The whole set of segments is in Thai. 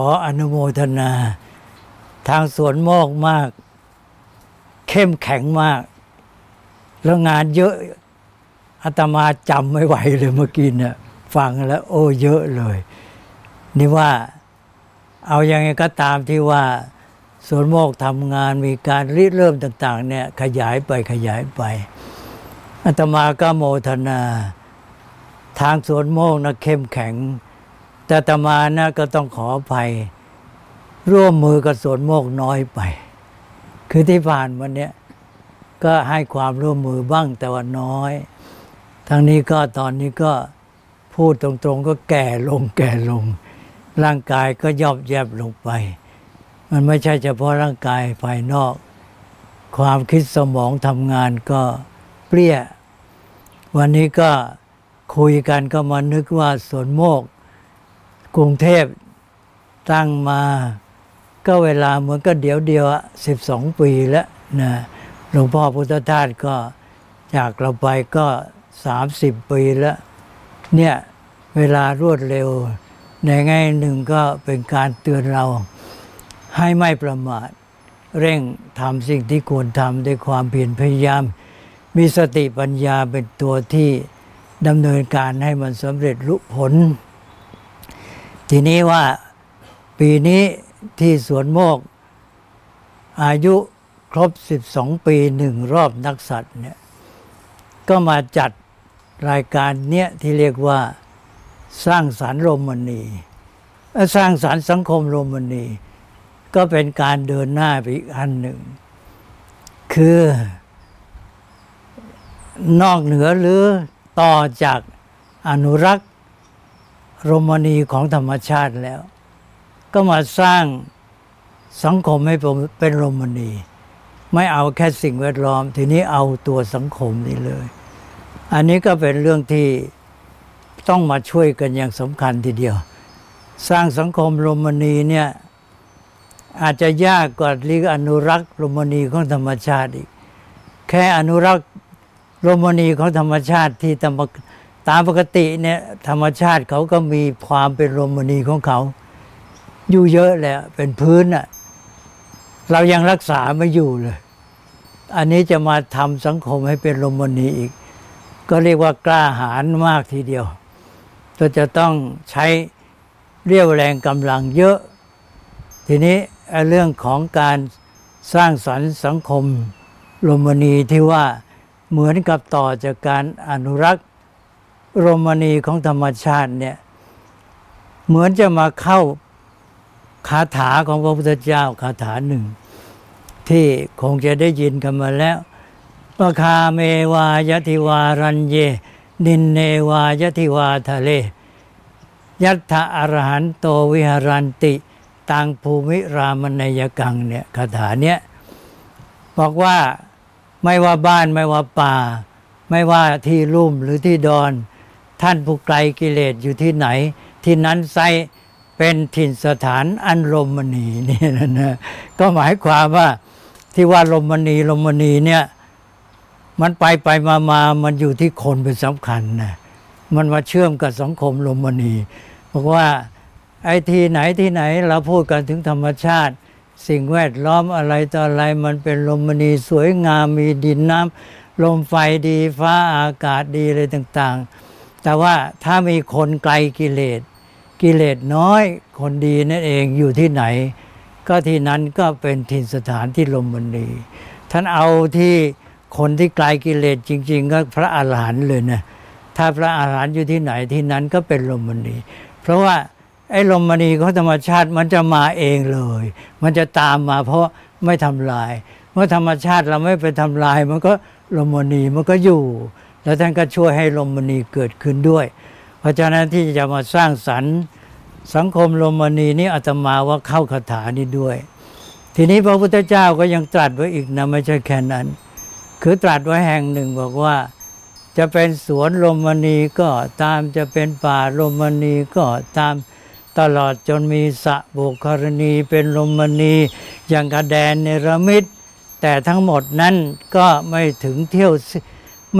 ออนุโมทนา ทางสวนโมกมาก เข้มแข็งมาก แล้วงานเยอะอาตมาจำไม่ไหวเลยเมื่อกี้เนี่ยฟังแล้ว โอ้เยอะเลย นี่ว่าเอาอยัางไงก็ตามที่ว่าสวนโมกทำงานมีการริเริ่มต่าง ๆ เนี่ยขยายไปขยายไปอาตมาก็โมทนา ทางสวนโมกนะเข้มแข็ง แต่ตมานะก็ต้องขออภัย ร่วมมือกับสวนโมกน้อยไป คือที่ผ่านมาเนี้ยก็ให้ความร่วมมือบ้างแต่ว่าน้อย ทั้งนี้ก็ตอนนี้ก็พูดตรงๆ ก็แก่ลงแก่ลง ร่างกายก็ย่อบแยบลงไป มันไม่ใช่เฉพาะร่างกายภายนอก ความคิดสมองทำงานก็เปรี้ย วันนี้ก็คุยกันก็มานึกว่าสวนโมก กรุงเทพตั้งมาก็เวลาเหมือนก็เดี๋ยวเดียวสิบสองปีแล้วนะหลวงพ่อพุทธทาสก็จากเราไปก็สามสิบปีแล้ว เนี่ยเวลารวดเร็ว ในแง่หนึ่งก็เป็นการเตือนเราให้ไม่ประมาท เร่งทำสิ่งที่ควรทำด้วยความเพียรพยายาม มีสติปัญญาเป็นตัวที่ดำเนินการให้มันสำเร็จลุผล ทีนี้ว่าปีนี้ที่สวนโมก อายุครบ 12 ปีหนึ่งรอบนักสัตว์เนี่ยก็มาจัดรายการเนี้ยที่เรียกว่าสร้างสารรมณีสร้างสารสังคมรมณี ก็เป็นการเดินหน้าไปอีกอันหนึ่ง คือนอกเหนือหรือต่อจากอนุรักษ์ รมณีของธรรมชาติแล้ว ก็มาสร้างสังคมให้เป็นรมณี ไม่เอาแค่สิ่งแวดล้อม ทีนี้เอาตัวสังคมนี่เลย อันนี้ก็เป็นเรื่องที่ต้องมาช่วยกันอย่างสำคัญทีเดียว สร้างสังคมรมณีเนี่ยอาจจะยากกว่าเรีกอนุรักษ์รมณีของธรรมชาติอีก แค่อนุรักษ์รมณีของธรรมชาติที่ตาม ตามปกติเนี่ยธรรมชาติเขาก็มีความเป็นรมณีของเขา อยู่เยอะแหละเป็นพื้นอะเรายังรักษาไม่อยู่เลย อันนี้จะมาทำสังคมให้เป็นรมณีอีก ก็เรียกว่ากล้าหาญมากทีเดียวก็จะต้องใช้เรียวแรงกำลังเยอะ ทีนี้เรื่องของการสร้างสรรค์สังคมรมณีที่ว่าเหมือนกับต่อจากการอนุรักษ์ รมณีของธรรมชาติเนี่ยเหมือนจะมาเข้าคาถาของพระพุทธเจ้าคาถาหนึ่ง ที่คงจะได้ยินกันมาแล้วว่าคาเมวายติวารันเย นินเนวายติวาทะเล ยัตถะอรหันโตวิหารันติตังภูมิรามนยกังเนี่ยคาถาเนี้ยบอกว่าไม่ว่าบ้านไม่ว่าป่า ไม่ว่าที่ลุ่มหรือที่ดอน ท่านผู้ไกลกิเลสอยู่ที่ไหน ที่นั้นไซเป็นถิ่นสถานอันลมมณีนี่นะนะก็หมายความว่าที่ว่าลมมณีลมมณีเนี่ยมันไปไปมามามันอยู่ที่คนเป็นสำคัญนะมันมาเชื่อมกับสังคมลมมณีบอกว่าไอ้ที่ไหนที่ไหนเราพูดกันถึงธรรมชาติ สิ่งแวดล้อมอะไรต่ออะไรมันเป็นลมมณีสวยงามมีดินน้ำลมไฟดีฟ้าอากาศดีอะไรต่าง ๆ แต่ว่าถ้ามีคนไกลกิเลส กิเลสน้อยคนดีนั่นเองอยู่ที่ไหน ก็ที่นั้นก็เป็นถิ่นสถานที่ลมมณีท่านเอาที่คนที่ไกลกิเลสจริง ๆ ก็พระอาหารหันต์เลยนะถ้าพระอาหารหันต์อยู่ที่ไหนที่นั้นก็เป็นลมมณีเพราะว่าไอ้ลมมณีของธรรมชาติมันจะมาเองเลย มันจะตามมาเพราะไม่ทำลาย เมื่อธรรมชาติเราไม่ไปทำลาย มันก็ลมมณีมันก็อยู่ แล้วท่านก็ช่วยให้ลมมณีเกิดขึ้นด้วย เพราะฉะนั้นที่จะมาสร้างสรรค์สังคมลมมณีนี้อาตมาว่าเข้าคาถานี้ด้วย ทีนี้พระพุทธเจ้าก็ยังตรัสไว้อีกนะไม่ใช่แค่นั้น คือตรัสไว้แห่งหนึ่งบอกว่าจะเป็นสวนลมมณีก็ตามจะเป็นป่าลมมณีก็ตามตลอดจนมีสะบุครณีเป็นลมณีอย่างกระแดนเนรมิตแต่ทั้งหมดนั้นก็ไม่ถึงเที่ยว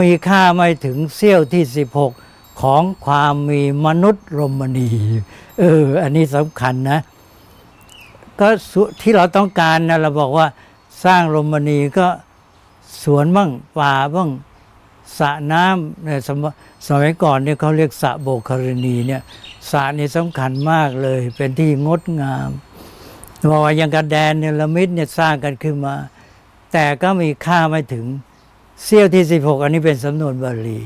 มีค่าไม่ถึงเสี้ยวที่ 16 ของความมีมนุษย์รมณีเอออันนี้สำคัญนะ ก็ที่เราต้องการนะเราบอกว่าสร้างรมณีก็สวนบ้างป่าบ้างสระน้ำเนี่ยสมสมัยก่อนเนี่ยเขาเรียกสระโบกคารณีเนี่ยสระนี่สำคัญมากเลย เป็นที่งดงามบอกว่ายังกระแดนเนลมิดเนี่ยสร้างกันขึ้นมา แต่ก็มีค่าไม่ถึง เสี้ยวที่ 16 อันนี้เป็นสำนวนบาลี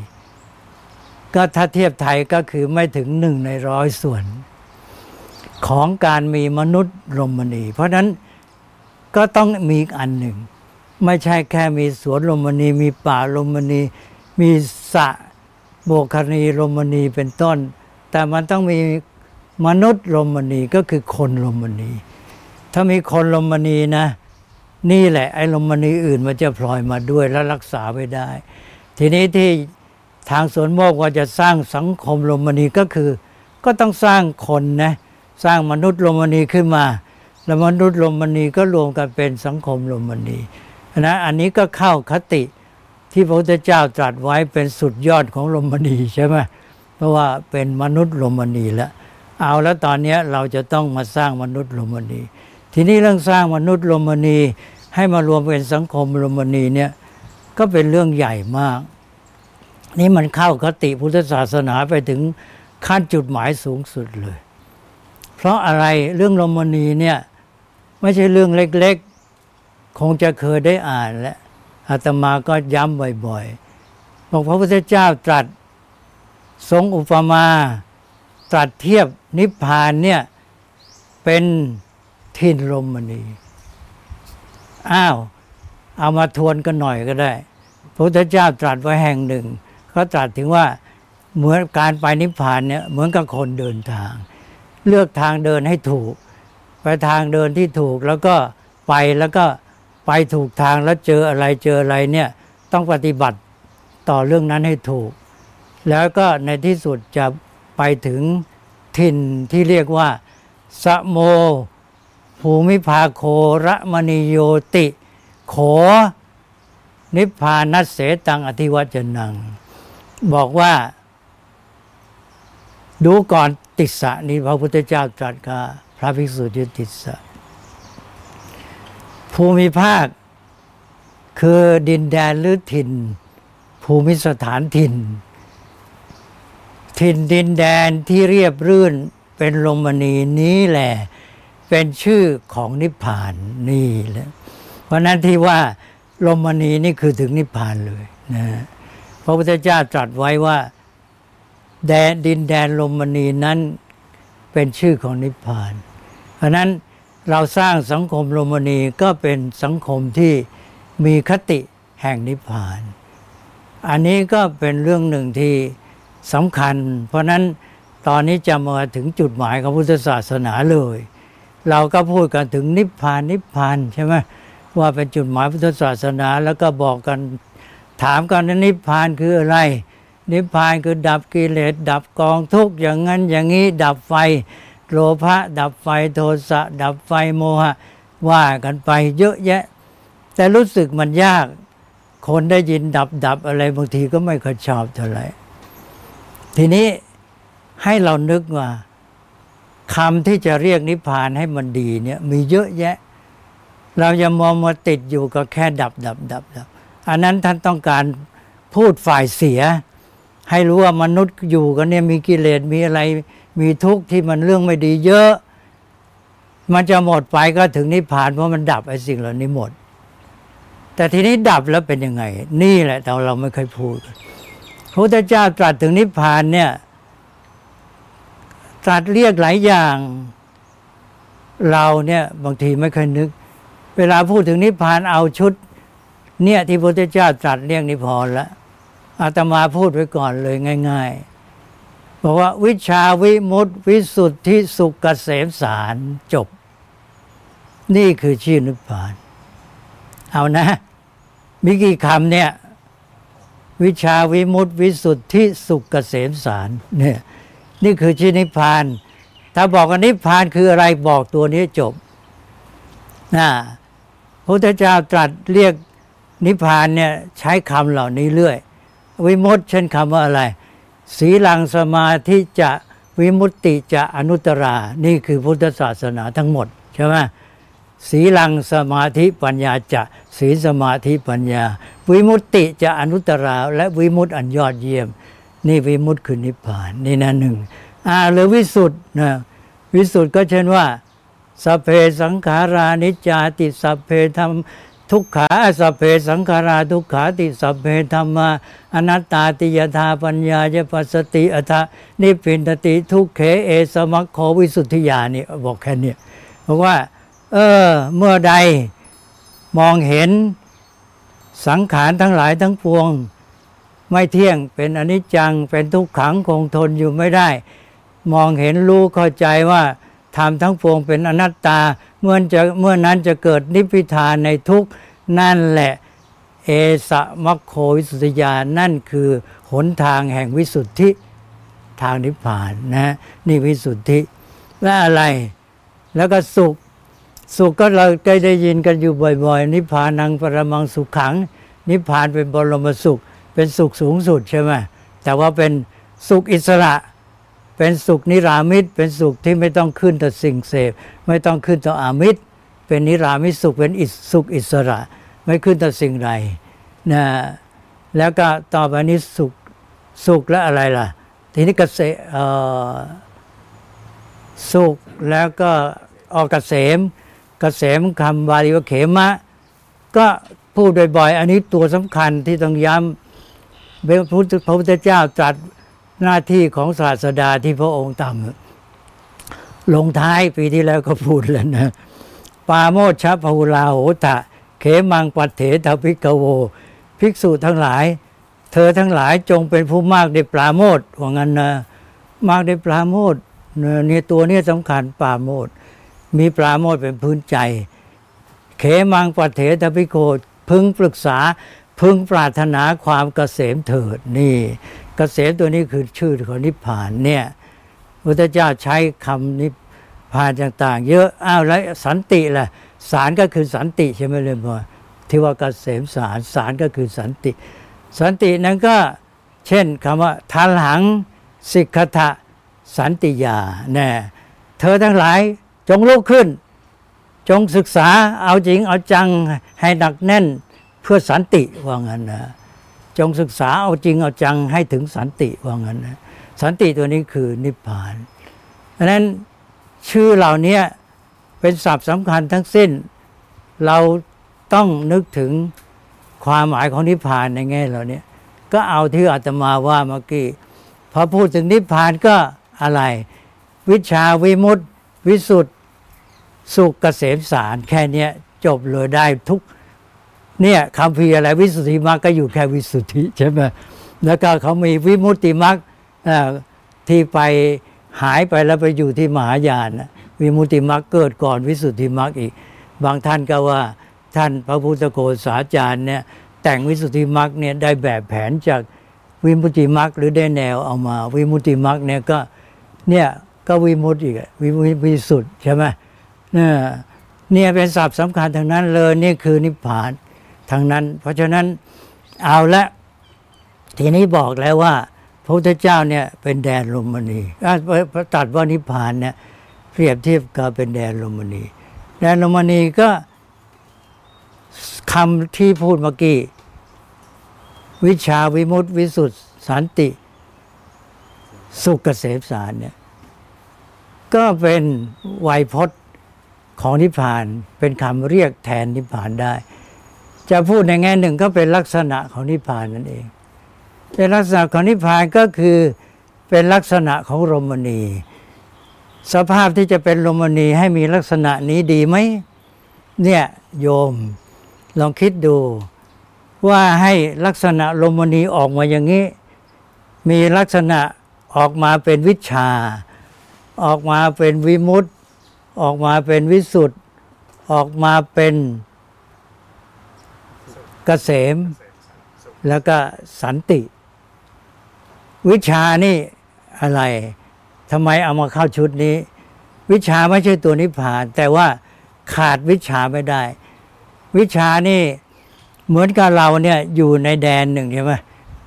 ก็ถ้าเทียบไทยก็คือไม่ถึงหนึ่งในร้อยส่วน ของการมีมนุษย์รมณี เพราะนั้นก็ต้องมีอีกอันหนึ่ง ไม่ใช่แค่มีสวนรมณี มีป่ารมณี มีสระโบกคณีรมณีเป็นต้น แต่มันต้องมีมนุษย์รมณีก็คือคนรมณี ถ้ามีคนรมณีนะ นี่แหละไอ้รมณีอื่นมันจะพลอยมาด้วยและรักษาไว้ได้ ทีนี้ที่ทางสวนโมกว่าจะสร้างสังคมรมณีก็คือ ก็ต้องสร้างคนนะสร้างมนุษย์รมณีขึ้นมา แล้วมนุษย์รมณีก็รวมกันเป็นสังคมรมณีนะอันนี้ก็เข้าคติที่พระพุทธเจ้าตรัสไว้เป็นสุดยอดของรมณีใช่ไหมเพราะว่าเป็นมนุษย์รมณีแล้วเอาแล้วตอนนี้เราจะต้องมาสร้างมนุษย์รมณี ทีนี้เรื่องสร้างมนุษย์รมณี ให้มารวมเป็นสังคมรมณีเนี่ยก็เป็นเรื่องใหญ่มาก นี่มันเข้าคติพุทธศาสนาไปถึงขั้นจุดหมายสูงสุดเลย เพราะอะไรเรื่องรมณีเนี่ยไม่ใช่เรื่องเล็กๆ คงจะเคยได้อ่านแล้วอาตมาก็ย้ำบ่อยๆบอกพระพุทธเจ้าตรัสทรงอุปมาตรัสเทียบนิพพานเนี่ยเป็นทินรมณี อ้าว เอามาทวนกันหน่อยก็ได้ พระพุทธเจ้าตรัสไว้แห่งหนึ่งเขาตรัสถึงว่าเหมือนการไปนิพพานเนี่ยเหมือนกับคนเดินทาง เลือกทางเดินให้ถูก ไปทางเดินที่ถูกแล้วก็ไปแล้วก็ไปถูกทางแล้วเจออะไรเจออะไรเนี่ยต้องปฏิบัติต่อเรื่องนั้นให้ถูก แล้วก็ในที่สุดจะไปถึงถิ่นที่เรียกว่าสะโม ภูมิภาโคระมณีโยติ โข นิพพานัสเสตังอธิวัจนัง บอกว่า ดูก่อนติสสะนี้พระพุทธเจ้าตรัสกับพระภิกษุที่ติสสะภูมิภาค คือดินแดนหรือถิ่น ภูมิสถานถิ่น ถิ่นดินแดนที่เรียบรื่นเป็นลมณีนี้แหละ เป็นชื่อของนิพพานนี่แหละเพราะนั้นที่ว่าลมณีนี่คือถึงนิพพานเลยนะพระพุทธเจ้าตรัสไว้ว่าแดนดินแดนลมณีนั้นเป็นชื่อของนิพพาน เพราะนั้นเราสร้างสังคมโรมนีก็เป็นสังคมที่มีคติแห่งนิพพาน อันนี้ก็เป็นเรื่องหนึ่งที่สำคัญ เพราะนั้นตอนนี้จะมาถึงจุดหมายของพุทธศาสนาเลย เราก็พูดกันถึงนิพพานนิพพานใช่ไหมว่าเป็นจุดหมายพุทธศาสนา แล้วก็บอกกันถามกันว่านิพพานคืออะไร นิพพานคือดับกิเลสดับกองทุกข์อย่างนั้นอย่างนี้ดับไฟโลภะดับไฟโทสะ ดับไฟโมหะ ว่ากันไปเยอะแยะ แต่รู้สึกมันยาก คนได้ยินดับดับอะไรบางทีก็ไม่ค่อยชอบเท่าไหร่ทีนี้ให้เรานึกว่า คำที่จะเรียกนิพพานให้มันดีเนี่ยมีเยอะแยะ เราจะมองมาติดอยู่กับแค่ดับดับดับดับอันนั้นท่านต้องการพูดฝ่ายเสีย ให้รู้ว่ามนุษย์อยู่กันเนี่ยมีกิเลสมีอะไร มีทุกข์ที่มันเรื่องไม่ดีเยอะ มันจะหมดไปก็ถึงนิพพานเพราะมันดับไอ้สิ่งเหล่านี้หมด แต่ทีนี้ดับแล้วเป็นยังไง นี่แหละแต่เราไม่เคยพูดพระพุทธเจ้าตรัสถึงนิพพานเนี่ย ตรัสเรียกหลายอย่าง เราเนี่ยบางทีไม่เคยนึก เวลาพูดถึงนิพพานเอาชุด เนี่ยที่พระพุทธเจ้าตรัสเรียกนิพพานล้วอาตมาพูดไว้ก่อนเลยง่าย ๆ บอกว่าวิชาวิมุตติวิสุทธิสุขเกษมสารจบ นี่คือชื่อนิพพาน เอานะ มีกี่คำเนี่ย วิชาวิมุตติวิสุทธิสุขเกษมสารเนี่ย นี่คือชื่อนิพพาน ถ้าบอกว่านิพพานคืออะไรบอกตัวนี้จบนะพระพุทธเจ้าตรัสเรียกนิพพานเนี่ยใช้คำเหล่านี้เรื่อย วิมุตติเช่นคำว่าอะไร สีลังสมาธิจะวิมุตติจะอนุตรา นี่คือพุทธศาสนาทั้งหมดใช่ไหมสีลังสมาธิปัญญาจะสีสมาธิปัญญา วิมุตติจะอนุตตรา และวิมุตติอันยอดเยี่ยม นี่วิมุตติคือนิพพานนี่นะหนึ่งอ่าหรือวิสุทธ์นะวิสุทธ์ก็เช่นว่าสัพเพสังขารานิจจาติสัพเพธรรมทุกขาสัพเพสังขาราทุกขาติสัพเพธรรมาอนัตตาติยธาปัญญาจะปัสติอัฏนิพินตติทุกเขเอสมัคโควิสุทธิญานี่บอกแค่นี้บอกว่า เออเมื่อใดมองเห็นสังขารทั้งหลายทั้งปวง ไม่เที่ยงเป็นอนิจจังเป็นทุกขังคงทนอยู่ไม่ได้ มองเห็นรู้เข้าใจว่าธรรมทั้งปวงเป็นอนัตตาเมื่อจะเมื่อนั้นจะเกิดนิพพิทานในทุกนั่นแหละ เอสะมัคโควิสุทธิญาณนั่นคือหนทางแห่งวิสุทธิทางนิพพานนะนี่วิสุทธิและอะไรแล้วก็สุข สุขก็เราเคยได้ยินกันอยู่บ่อย ๆ นิพพานังปรมังสุขขัง นิพพานเป็นบรมสุข เป็นสุขสูงสุดใช่ไหมแต่ว่าเป็นสุขอิสระ เป็นสุขนิรามิตเป็นสุขที่ไม่ต้องขึ้นต่อสิ่งเสพ ไม่ต้องขึ้นต่ออามิตร เป็นนิรามิตสุขเป็นอิสุขอิสระ ไม่ขึ้นต่อสิ่งใดนะแล้วก็ต่อไปนี้สุขสุขและอะไรล่ะ ทีนี้เกษเอ่อสุขแล้วก็ออกเกษมเกษมคำบาลีว่าเขมะ ก็พูดบ่อยๆอันนี้ตัวสำคัญที่ต้องย้ำ พระพุทธพระพุทธเจ้าตรัสหน้าที่ของศาสดาที่พระองค์ทำลงท้ายปีที่แล้วก็พูดแล้วนะ ปาโมชชภูลาโหตะ เขมังปัตเถทภิกโว ภิกษุทั้งหลาย เธอทั้งหลายจงเป็นผู้มากในปราโมทว่างั้นนะมากในปราโมทเนี่ยตัวเนี้สำคัญปราโมทมีปราโมทเป็นพื้นใจ เขมังปัตเถทภิกโกพึงปรึกษา พึงปรารถนาความเกษมเถิดนี่เกษมตัวนี้คือชื่อของนิพพานเนี่ยพุทธเจ้าใช้คำนิพพานต่าง ๆ เยอะอ้าวแล้วสันติล่ะสารก็คือสันติใช่ไหมเลยพ่อที่ว่าเกษมสารสารก็คือสันติ สันตินั้นก็เช่นคำว่าทันหังสิกขะสันติยาแน่เธอทั้งหลายจงลุกขึ้น จงศึกษาเอาจริงเอาจังให้หนักแน่น พื่อสันติว่างั้นนะจงศึกษาเอาจริงเอาจังให้ถึงสันติว่างั้นนะสันติตัวนี้คือนิพพานเพราะนั้นชื่อเหล่านี้เป็นศัพท์สำคัญทั้งสิ้น เราต้องนึกถึงความหมายของนิพพานในแง่เหล่านี้ก็เอาที่อาตมาว่าเมื่อกี้พอพูดถึงนิพพานก็อะไร วิชาวิมุตติ วิสุทธิสุขเกษมสารแค่นี้จบเลยได้ทุก เนี่ยคำพีอะไรวิสุทธิมรรคก็อยู่แค่วิสุทธิใช่ไหมแล้วก็เขามีวิมุตติมรรคที่ไปหายไปแล้วไปอยู่ที่มหายานวิมุตติมรรคเกิดก่อนวิสุทธิมรรคอีก บางท่านก็ว่าท่านพระพุทธโฆษาจารย์เนี่ยแต่งวิสุทธิมรรคเนี่ยได้แบบแผนจากวิมุตติมรรคหรือได้แนวเอามา วิมุตติมรรคเนี่ยก็เนี่ยก็วิมุตติอีกวิวิสุทธิใช่ไหมเนี่ยเนี่ยเป็นศัพท์สำคัญทางนั้นเลยนี่คือนิพพาน ทางนั้น เพราะฉะนั้นเอาละทีนี้บอกแล้วว่า พระพุทธเจ้าเนี่ยเป็นแดนลมณีตัดว่านิพพานเนี่ยเปรียบเทียบกับเป็นแดนลมณีแดนลมณีก็คำที่พูดเมื่อกี้วิชาวิมุตติวิสุทธิสันติ สุขเกษมสารเนี่ยก็เป็นไวยพจน์ของนิพพานเป็นคำเรียกแทนนิพพานได้ จะพูดในแง่หนึ่งก็เป็นลักษณะของนิพพานนั่นเองเป็นลักษณะของนิพพานก็คือเป็นลักษณะของรมณี สภาพที่จะเป็นรมณีให้มีลักษณะนี้ดีไหมเนี่ยโยมลองคิดดูว่าให้ลักษณะลมณีออกมาอย่างนี้ มีลักษณะออกมาเป็นวิชา ออกมาเป็นวิมุตติออกมาเป็นวิสุทธ์ออกมาเป็น กษม แล้วก็สันติ วิชานี่อะไรทำไมเอามาเข้าชุดนี้ วิชาไม่ใช่ตัวนิพพาน แต่ว่าขาดวิชาไม่ได้ วิชานี่เหมือนกับเราเนี่ยอยู่ในแดนหนึ่งใช่ไหม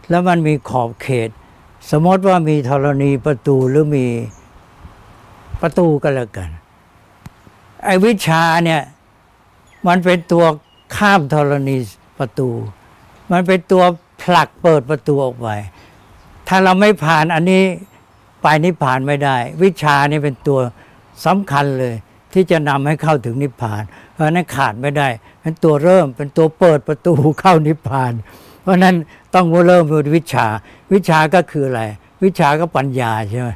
แล้วมันมีขอบเขต สมมติว่ามีธรณีประตูหรือมีประตูก็แล้วกัน ไอ้วิชาเนี่ยมันเป็นตัวข้ามธรณี ประตู มันเป็นตัวผลักเปิดประตูออกไป ถ้าเราไม่ผ่านอันนี้ไปนิพพานไม่ได้ วิชานี่เป็นตัวสำคัญเลย ที่จะนำให้เข้าถึงนิพพาน เพราะนั้นขาดไม่ได้เป็นตัวเริ่มเป็นตัวเปิดประตูเข้านิพพาน เพราะนั้นต้องเริ่มด้วยวิชา วิชาก็คืออะไร วิชาก็ปัญญาใช่ไหม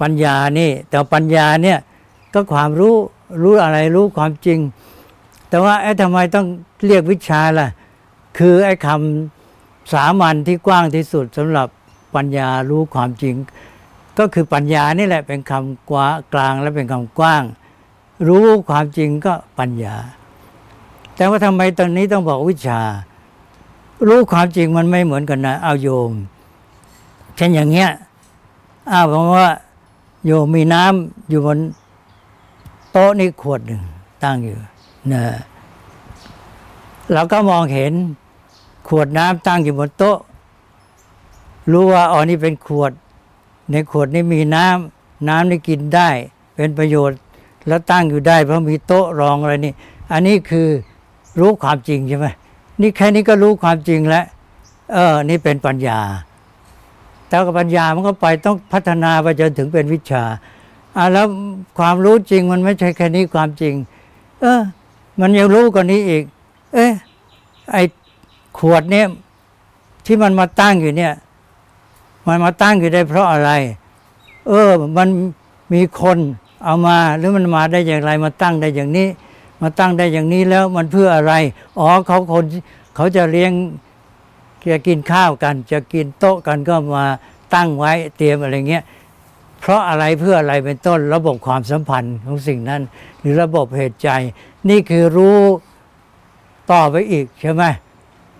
ปัญญานี่แต่ปัญญาเนี่ยก็ความรู้รู้อะไรรู้ความจริง แต่ว่าไอ้ทำไมต้องเรียกวิชาล่ะ คือไอ้คำสามัญที่กว้างที่สุดสำหรับปัญญารู้ความจริง ก็คือปัญญานี่แหละเป็นคำกว้ากลางและเป็นคำกว้าง รู้ความจริงก็ปัญญา แต่ว่าทำไมตอนนี้ต้องบอกวิชา รู้ความจริงมันไม่เหมือนกันนะเอาโยม เช่นอย่างเงี้ยอ้าวผมว่าโยมมีน้ำอยู่บนโต๊ะนี่ขวดหนึ่งตั้งอยู่นะเราก็มองเห็น ขวดน้ำตั้งอยู่บนโต๊ะ รู้ว่าอ๋อนี่เป็นขวด ในขวดนี้มีน้ำน้ำนี่กินได้ เป็นประโยชน์แล้วตั้งอยู่ได้ เพราะมีโต๊ะรองอะไรนี่ อันนี้คือรู้ความจริงใช่ไหมนี่แค่นี้ก็รู้ความจริงแล้วเออ นี่เป็นปัญญา แต่กับปัญญามันก็ไปต้องพัฒนาไปจนถึงเป็นวิชาอ่าแล้วความรู้จริงมันไม่ใช่แค่นี้ความจริง เออ มันยังรู้กว่านี้อีก เอ๊ะไอ ขวดเนี่ยที่มันมาตั้งอยู่เนี่ย มันมาตั้งอยู่ได้เพราะอะไร เออ มันมีคนเอามาหรือมันมาได้อย่างไรมาตั้งได้อย่างนี้ มาตั้งได้อย่างนี้แล้วมันเพื่ออะไร อ๋อเขาคนเขาจะเลี้ยงจะกินข้าวกัน จะกินโต๊ะกันก็มาตั้งไว้เตรียมอะไรเงี้ยเพราะอะไรเพื่ออะไรเป็นต้นระบบความสัมพันธ์ของสิ่งนั้น หรือระบบเหตุใจ นี่คือรู้ต่อไปอีกใช่ไหม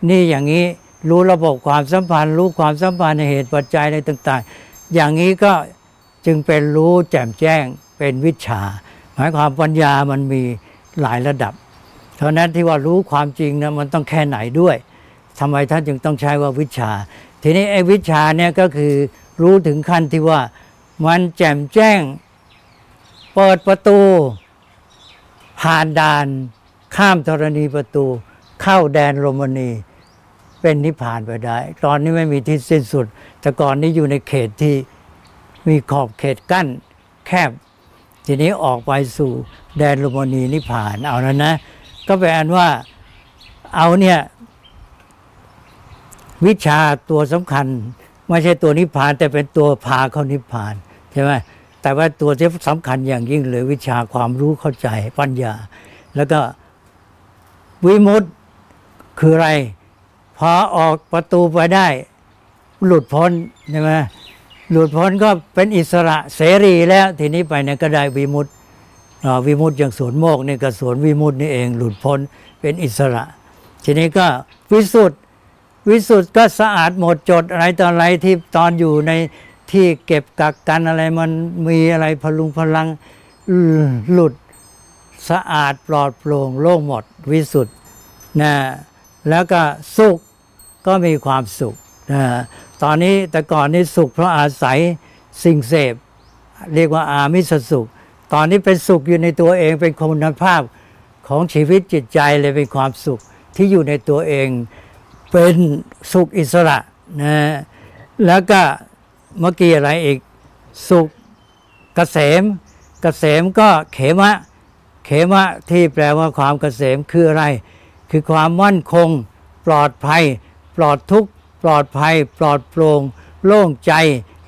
นี่อย่างนี้รู้ระบบความสัมพันธ์ รู้ความสัมพันธ์ในเหตุปัจจัยในต่าง ๆ อย่างนี้ก็จึงเป็นรู้แจ่มแจ้งเป็นวิชา หมายความปัญญามันมีหลายระดับ เพราะนั้นที่ว่ารู้ความจริงนะมันต้องแค่ไหนด้วยทำไมท่านจึงต้องใช้ว่าวิชา ทีนี้ไอ้วิชาเนี่ยก็คือรู้ถึงขั้นที่ว่ามันแจ่มแจ้ง เปิดประตู ผ่านด่าน ข้ามธรณีประตู เข้าแดนโรมนี เป็นนิพพานไปได้ ตอนนี้ไม่มีที่สิ้นสุด แต่ก่อนนี้อยู่ในเขตที่มีขอบเขตกั้น แคบ ทีนี้ออกไปสู่แดนโรมนีนิพพานเอาแล้วนะ ก็แปลว่าเอาเนี่ยวิชาตัวสำคัญ ไม่ใช่ตัวนิพพาน แต่เป็นตัวพาเข้านิพพานใช่ไหมแต่ว่าตัวที่สำคัญอย่างยิ่งเลยวิชาความรู้เข้าใจปัญญา แล้วก็วิมุตต์คืออะไร พอออกประตูไปได้ หลุดพ้นใช่ไหมหลุดพ้นก็เป็นอิสระเสรีแล้ว ทีนี้ไปเนี่ยก็ได้วิมุตต์วิมุตต์อย่างสวนโมกนี่ก็สวนวิมุตต์นี่เองหลุดพ้นเป็นอิสระ ทีนี้ก็วิสุทธ์วิสุทธ์ก็สะอาดหมดจดอะไรต่ออะไรที่ตอนอยู่ในที่เก็บกักกันอะไรมันมีอะไรพลุงพลังหลุดสะอาดปลอดโปร่งโล่งหมดวิสุทธ์นะแล้วก็สุข ก็มีความสุขนะตอนนี้แต่ก่อนนี้สุขเพราะอาศัยสิ่งเสพ เรียกว่าอามิสสุข ตอนนี้เป็นสุขอยู่ในตัวเองเป็นคุณภาพของชีวิตจิตใจเลยเป็นความสุขที่อยู่ในตัวเอง เป็นสุขอิสระนะแล้วก็เมื่อกี้อะไรอีกสุขกเกษมกเกษมก็เขมะ เขมะที่แปลว่าความเกษมคืออะไร คือความมั่นคงปลอดภัย ลอดทุกข์ปลอดภัย ปลอดโปร่งโล่งใจ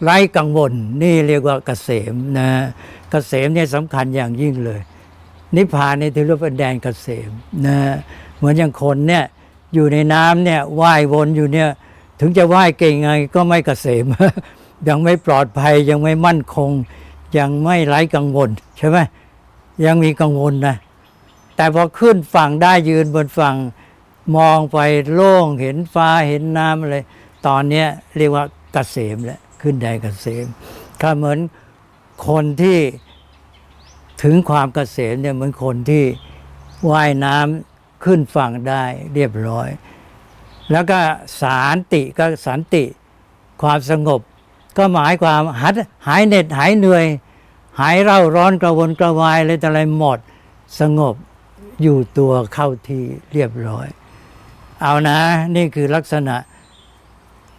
ไร้กังวล นี่เรียกว่าเกษมนะเกษมเนี่ยสำคัญอย่างยิ่งเลย นิพพานนี่ถือว่าเป็นแดนเกษมนะเหมือนอย่างคนเนี่ยอยู่ในน้ำเนี่ยว่ายวนอยู่เนี่ยถึงจะว่ายเก่งไงก็ไม่เกษม ยังไม่ปลอดภัยยังไม่มั่นคง ยังไม่ไร้กังวลใช่ไหมยังมีกังวลนะแต่พอขึ้นฝั่งได้ยืนบนฝั่ง มองไปโล่งเห็นฟ้าเห็นน้ำอะไร ตอนนี้เรียกว่าเกษมแล้วขึ้นได้เกษมก็เหมือนคนที่ถึงความเกษมเนี่ยเหมือนคนที่ว่ายน้ำขึ้นฝั่งได้เรียบร้อย แล้วก็สารติก็สันติ ความสงบ ก็หมายความหัดหายเหน็ดหายเหนื่อย หายเร่าร้อนกระวนกระวายอะไรแต่อะไรหมด สงบอยู่ตัวเข้าที่เรียบร้อย เอานะ นี่คือลักษณะ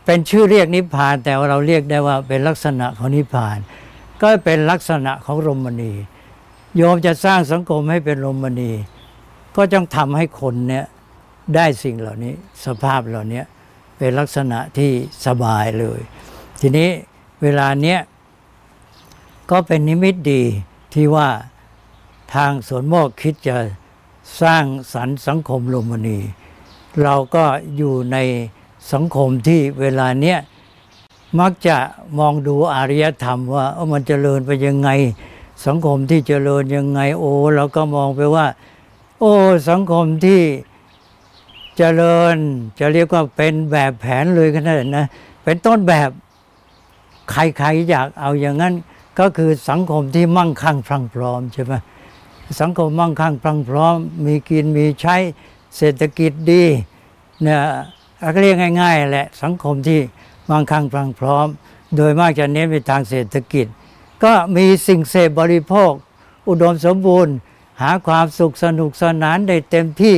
เป็นชื่อเรียกนิพพาน แต่ว่าเราเรียกได้ว่าเป็นลักษณะของนิพพาน ก็เป็นลักษณะของรมณี โยมจะสร้างสังคมให้เป็นรมณี ก็ต้องทำให้คนเนี่ยได้สิ่งเหล่านี้สภาพเหล่านี้เป็นลักษณะที่สบายเลย ทีนี้เวลาเนี้ยก็เป็นนิมิตดีที่ว่าทางสวนโมกคิดจะสร้างสรรค์สังคมโรมณี เราก็อยู่ในสังคมที่เวลาเนี้ยมักจะมองดูอารยธรรมว่าเอ้ามันเจริญไปยังไง สังคมที่เจริญยังไงโอ้เราก็มองไปว่า โอ้สังคมที่เจริญจะเรียกว่าเป็นแบบแผนเลยขนาดนั้นนะเป็นต้นแบบใครๆอยากเอาอย่างนั้นก็คือสังคมที่มั่งคั่งพรั่งพร้อมใช่ไหมสังคมมั่งคั่งพรั่งพร้อม มีกินมีใช้ เศรษฐกิจดีเนี่ยก็เรียกง่ายๆแหละสังคมที่มั่งคั่งพรังพร้อม โดยมากจะเน้นไปทางเศรษฐกิจ ก็มีสิ่งเสพบริโภค อุดมสมบูรณ์ หาความสุขสนุกสนานได้เต็มที่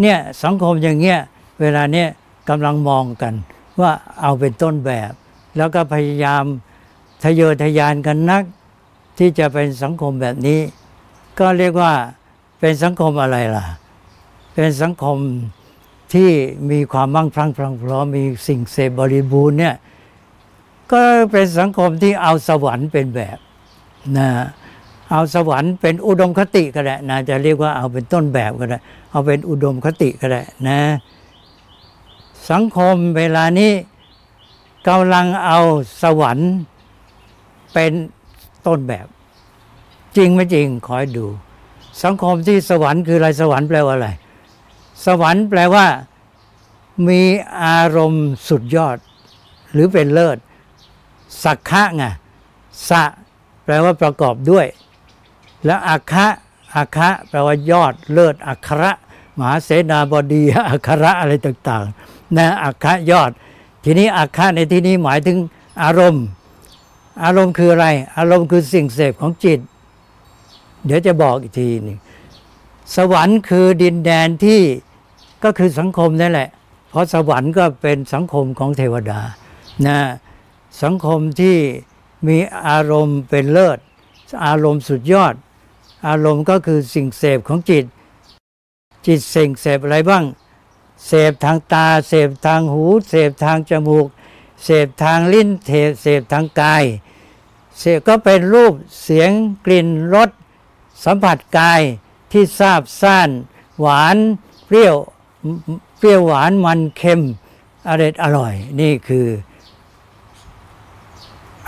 เนี่ยสังคมอย่างเงี้ยเวลาเนี้ยกำลังมองกัน ว่าเอาเป็นต้นแบบ แล้วก็พยายามทะเยอทะยานกันนัก ที่จะเป็นสังคมแบบนี้ ก็เรียกว่าเป็นสังคมอะไรล่ะ เป็นสังคมที่มีความมั่งพรั่งพรังพร้อมมีสิ่งเสพบริบูรณ์เนี่ยก็เป็นสังคมที่เอาสวรรค์เป็นแบบนะเอาสวรรค์เป็นอุดมคติก็ได้นะจะเรียกว่าเอาเป็นต้นแบบก็ได้เอาเป็นอุดมคติก็ได้นะสังคมเวลานี้กำลังเอาสวรรค์เป็นต้นแบบ จริงไม่จริงคอยดู สังคมที่สวรรค์คืออะไรสวรรค์แปลว่าอะไร สวรรค์แปลว่า มีอารมณ์สุดยอด หรือเป็นเลิศ สักขะไงสะ แปลว่าประกอบด้วย แล้วอัคคะอัคคะแปลว่ายอดเลิศอัคระมหาเสนาบดีอัคระอะไรต่างๆนะอัคคะยอด ทีนี้อัคคะในที่นี้หมายถึงอารมณ์ อารมณ์คืออะไร อารมณ์คือสิ่งเสพของจิต เดี๋ยวจะบอกอีกทีหนึงสวรรค์คือดินแดนที่ ก็คือสังคมนั่นแหละ เพราะสวรรค์ก็เป็นสังคมของเทวดานะสังคมที่มีอารมณ์เป็นเลิศ อารมณ์สุดยอด อารมณ์ก็คือสิ่งเสพของจิต จิตสิ่งเสพอะไรบ้าง เสพทางตา เสพทางหู เสพทางจมูก เสพทางลิ้นเทเสพทางกาย เสพก็เป็นรูปเสียงกลิ่นรสสัมผัสกายที่ซาบซ่าน หวานเปรี้ยว เปรี้ยวหวานมันเค็มอร่อยอร่อย นี่คือ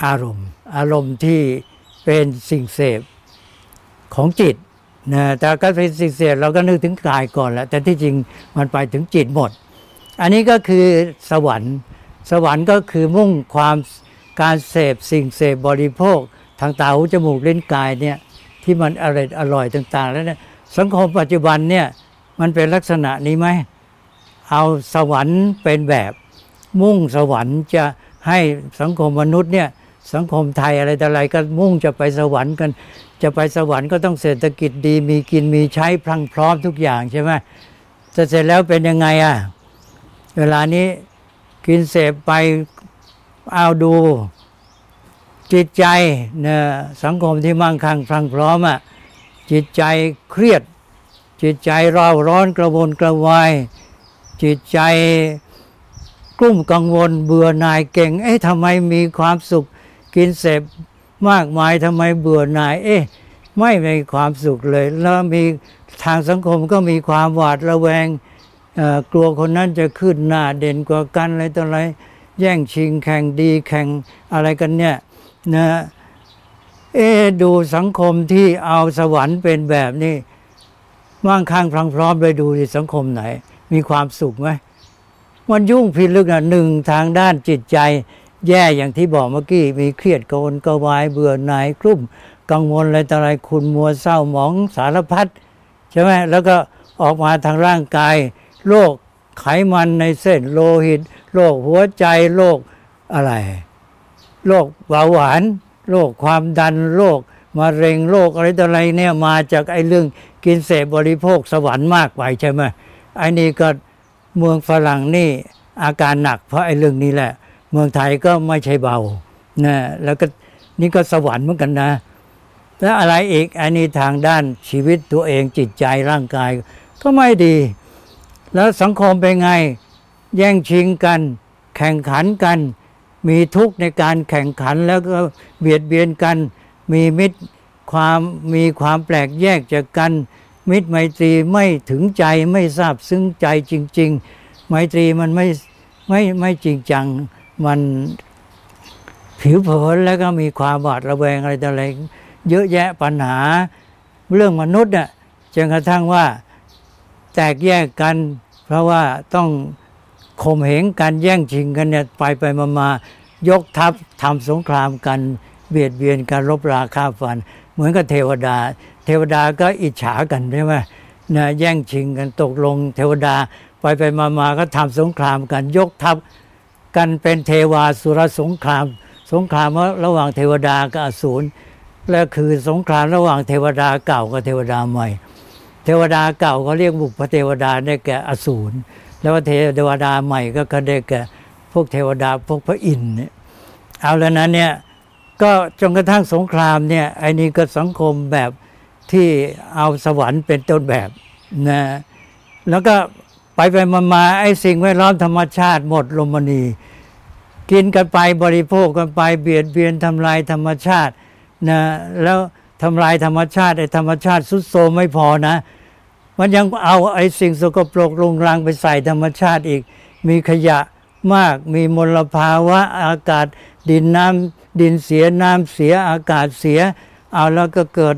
อารมณ์ อารมณ์ที่เป็นสิ่งเสพของจิตนะแต่ก็เป็นสิ่งเสพเราก็นึกถึงกายก่อนแหละแต่ที่จริงมันไปถึงจิตหมด อันนี้ก็คือสวรรค์ สวรรค์ก็คือมุ่งความการเสพสิ่งเสพบริโภค ทางตาหูจมูกเล่นกายเนี่ยที่มันอร่อยอร่อยต่าง ๆ แล้วเนี่ยสังคมปัจจุบันเนี่ย มันเป็นลักษณะนี้ไหมเอาสวรรค์เป็นแบบ มุ่งสวรรค์จะให้สังคมมนุษย์เนี่ยสังคมไทยอะไรแต่อะไรก็มุ่งจะไปสวรรค์กัน จะไปสวรรค์ก็ต้องเศรษฐกิจดีมีกินมีใช้พรังพร้อมทุกอย่างใช่ไหมจะเสร็จแล้วเป็นยังไงอะเวลานี้กินเสพไปเอาดูจิตใจเนี่ยสังคมที่มั่งคั่งพรังพร้อมอะจิตใจเครียด จิตใจเร่าร้อนกระวนกระวาย จิตใจกลุ้มกังวลเบื่อหน่ายเก่ง เอ๊ะทำไมมีความสุขกินเสพมากมายทำไมเบื่อหน่าย เอ๊ะไม่มีความสุขเลย แล้วมีทางสังคมก็มีความหวาดระแวงกลัวคนนั้นจะขึ้นหน้าเด่นกว่ากันอะไรต่ออะไร แย่งชิงแข่งดีแข่งอะไรกันเนี่ยนะเอ๊ะดูสังคมที่เอาสวรรค์เป็นแบบนี้ มั่งคั่งพรังพร้อมไปดูที่สังคมไหน มีความสุขไหมมันยุ่งพิลึกนะหนึ่งทางด้านจิตใจ แย่อย่างที่บอกเมื่อกี้มีเครียดกวนกวายเบื่อหน่ายกลุ้มกังวลอะไรต่ออะไรคุณมัวเศร้าหมองสารพัดใช่ไหมแล้วก็ออกมาทางร่างกายโรคไขมันในเส้นโลหิตโรคหัวใจโรคอะไรโรคเบาหวานโรคความดันโรคมะเร็งโรคอะไรต่ออะไรเนี่ยมาจากไอ้เรื่อง กินเสพบริโภคสวรรค์มากไปใช่ไหมไอ้นี่ก็เมืองฝรั่งนี่อาการหนัก เพราะไอ้เรื่องนี้แหละ เมืองไทยก็ไม่ใช่เบานะแล้วก็นี่ก็สวรรค์เหมือนกันนะ แล้วอะไรอีกอันนี้ทางด้านชีวิตตัวเองจิตใจร่างกาย ก็ไม่ดี แล้วสังคมเป็นไง แย่งชิงกัน แข่งขันกัน มีทุกข์ในการแข่งขันแล้วก็เบียดเบียนกัน มีมิตร ความมีความแปลกแยกจากกัน มิตรไมตรีไม่ถึงใจไม่ทราบซึ้งใจจริง ๆ ไมตรีมันไม่ไม่ไม่จริงจังมันผิวเผินแล้วก็มีความหวาดระแวงอะไรต่ออะไรเยอะแยะปัญหาเรื่องมนุษย์น่ะจนกระทั่งว่าแตกแยกกัน เพราะว่าต้องข่มเหงกันแย่งชิงกันเนี่ยไปไปมามายกทัพทำสงครามกันเบียดเบียนกันรบราฆ่าฟัน เหมือนกับเทวดา เทวดาก็อิจฉากันใช่ไหมนะแย่งชิงกันตกลง เทวดาไปไปมามาก็ทำสงครามกันยกทัพกันเป็นเทวาสุรสงคราม สงครามระหว่างเทวดากับอสูรและคือสงครามระหว่างเทวดาเก่ากับเทวดาใหม่ เทวดาเก่าเขาเรียกบุพเทวดาได้แก่อสูรแล้วเทวดาใหม่ก็ได้แก่พวกเทวดาพวกพระอินทร์เนี่ยเอาแล้วนั้นเนี่ย ก็จนกระทั่งสงครามเนี่ยไอ้นี่ก็สังคมแบบที่เอาสวรรค์เป็นต้นแบบนะแล้วก็ไปไปมามาไอ้สิ่งแวดล้อมธรรมชาติหมดลมณี กินกันไปบริโภคกันไปเบียดเบียนทำลายธรรมชาตินะแล้วทำลายธรรมชาติไอ้ธรรมชาติสุดโทรมไม่พอนะ มันยังเอาไอ้สิ่งสกปรกลงรังไปใส่ธรรมชาติอีก มีขยะมากมีมลภาวะอากาศดินน้ำ ดินเสียน้ำเสียอากาศเสีย เอาแล้วก็เกิด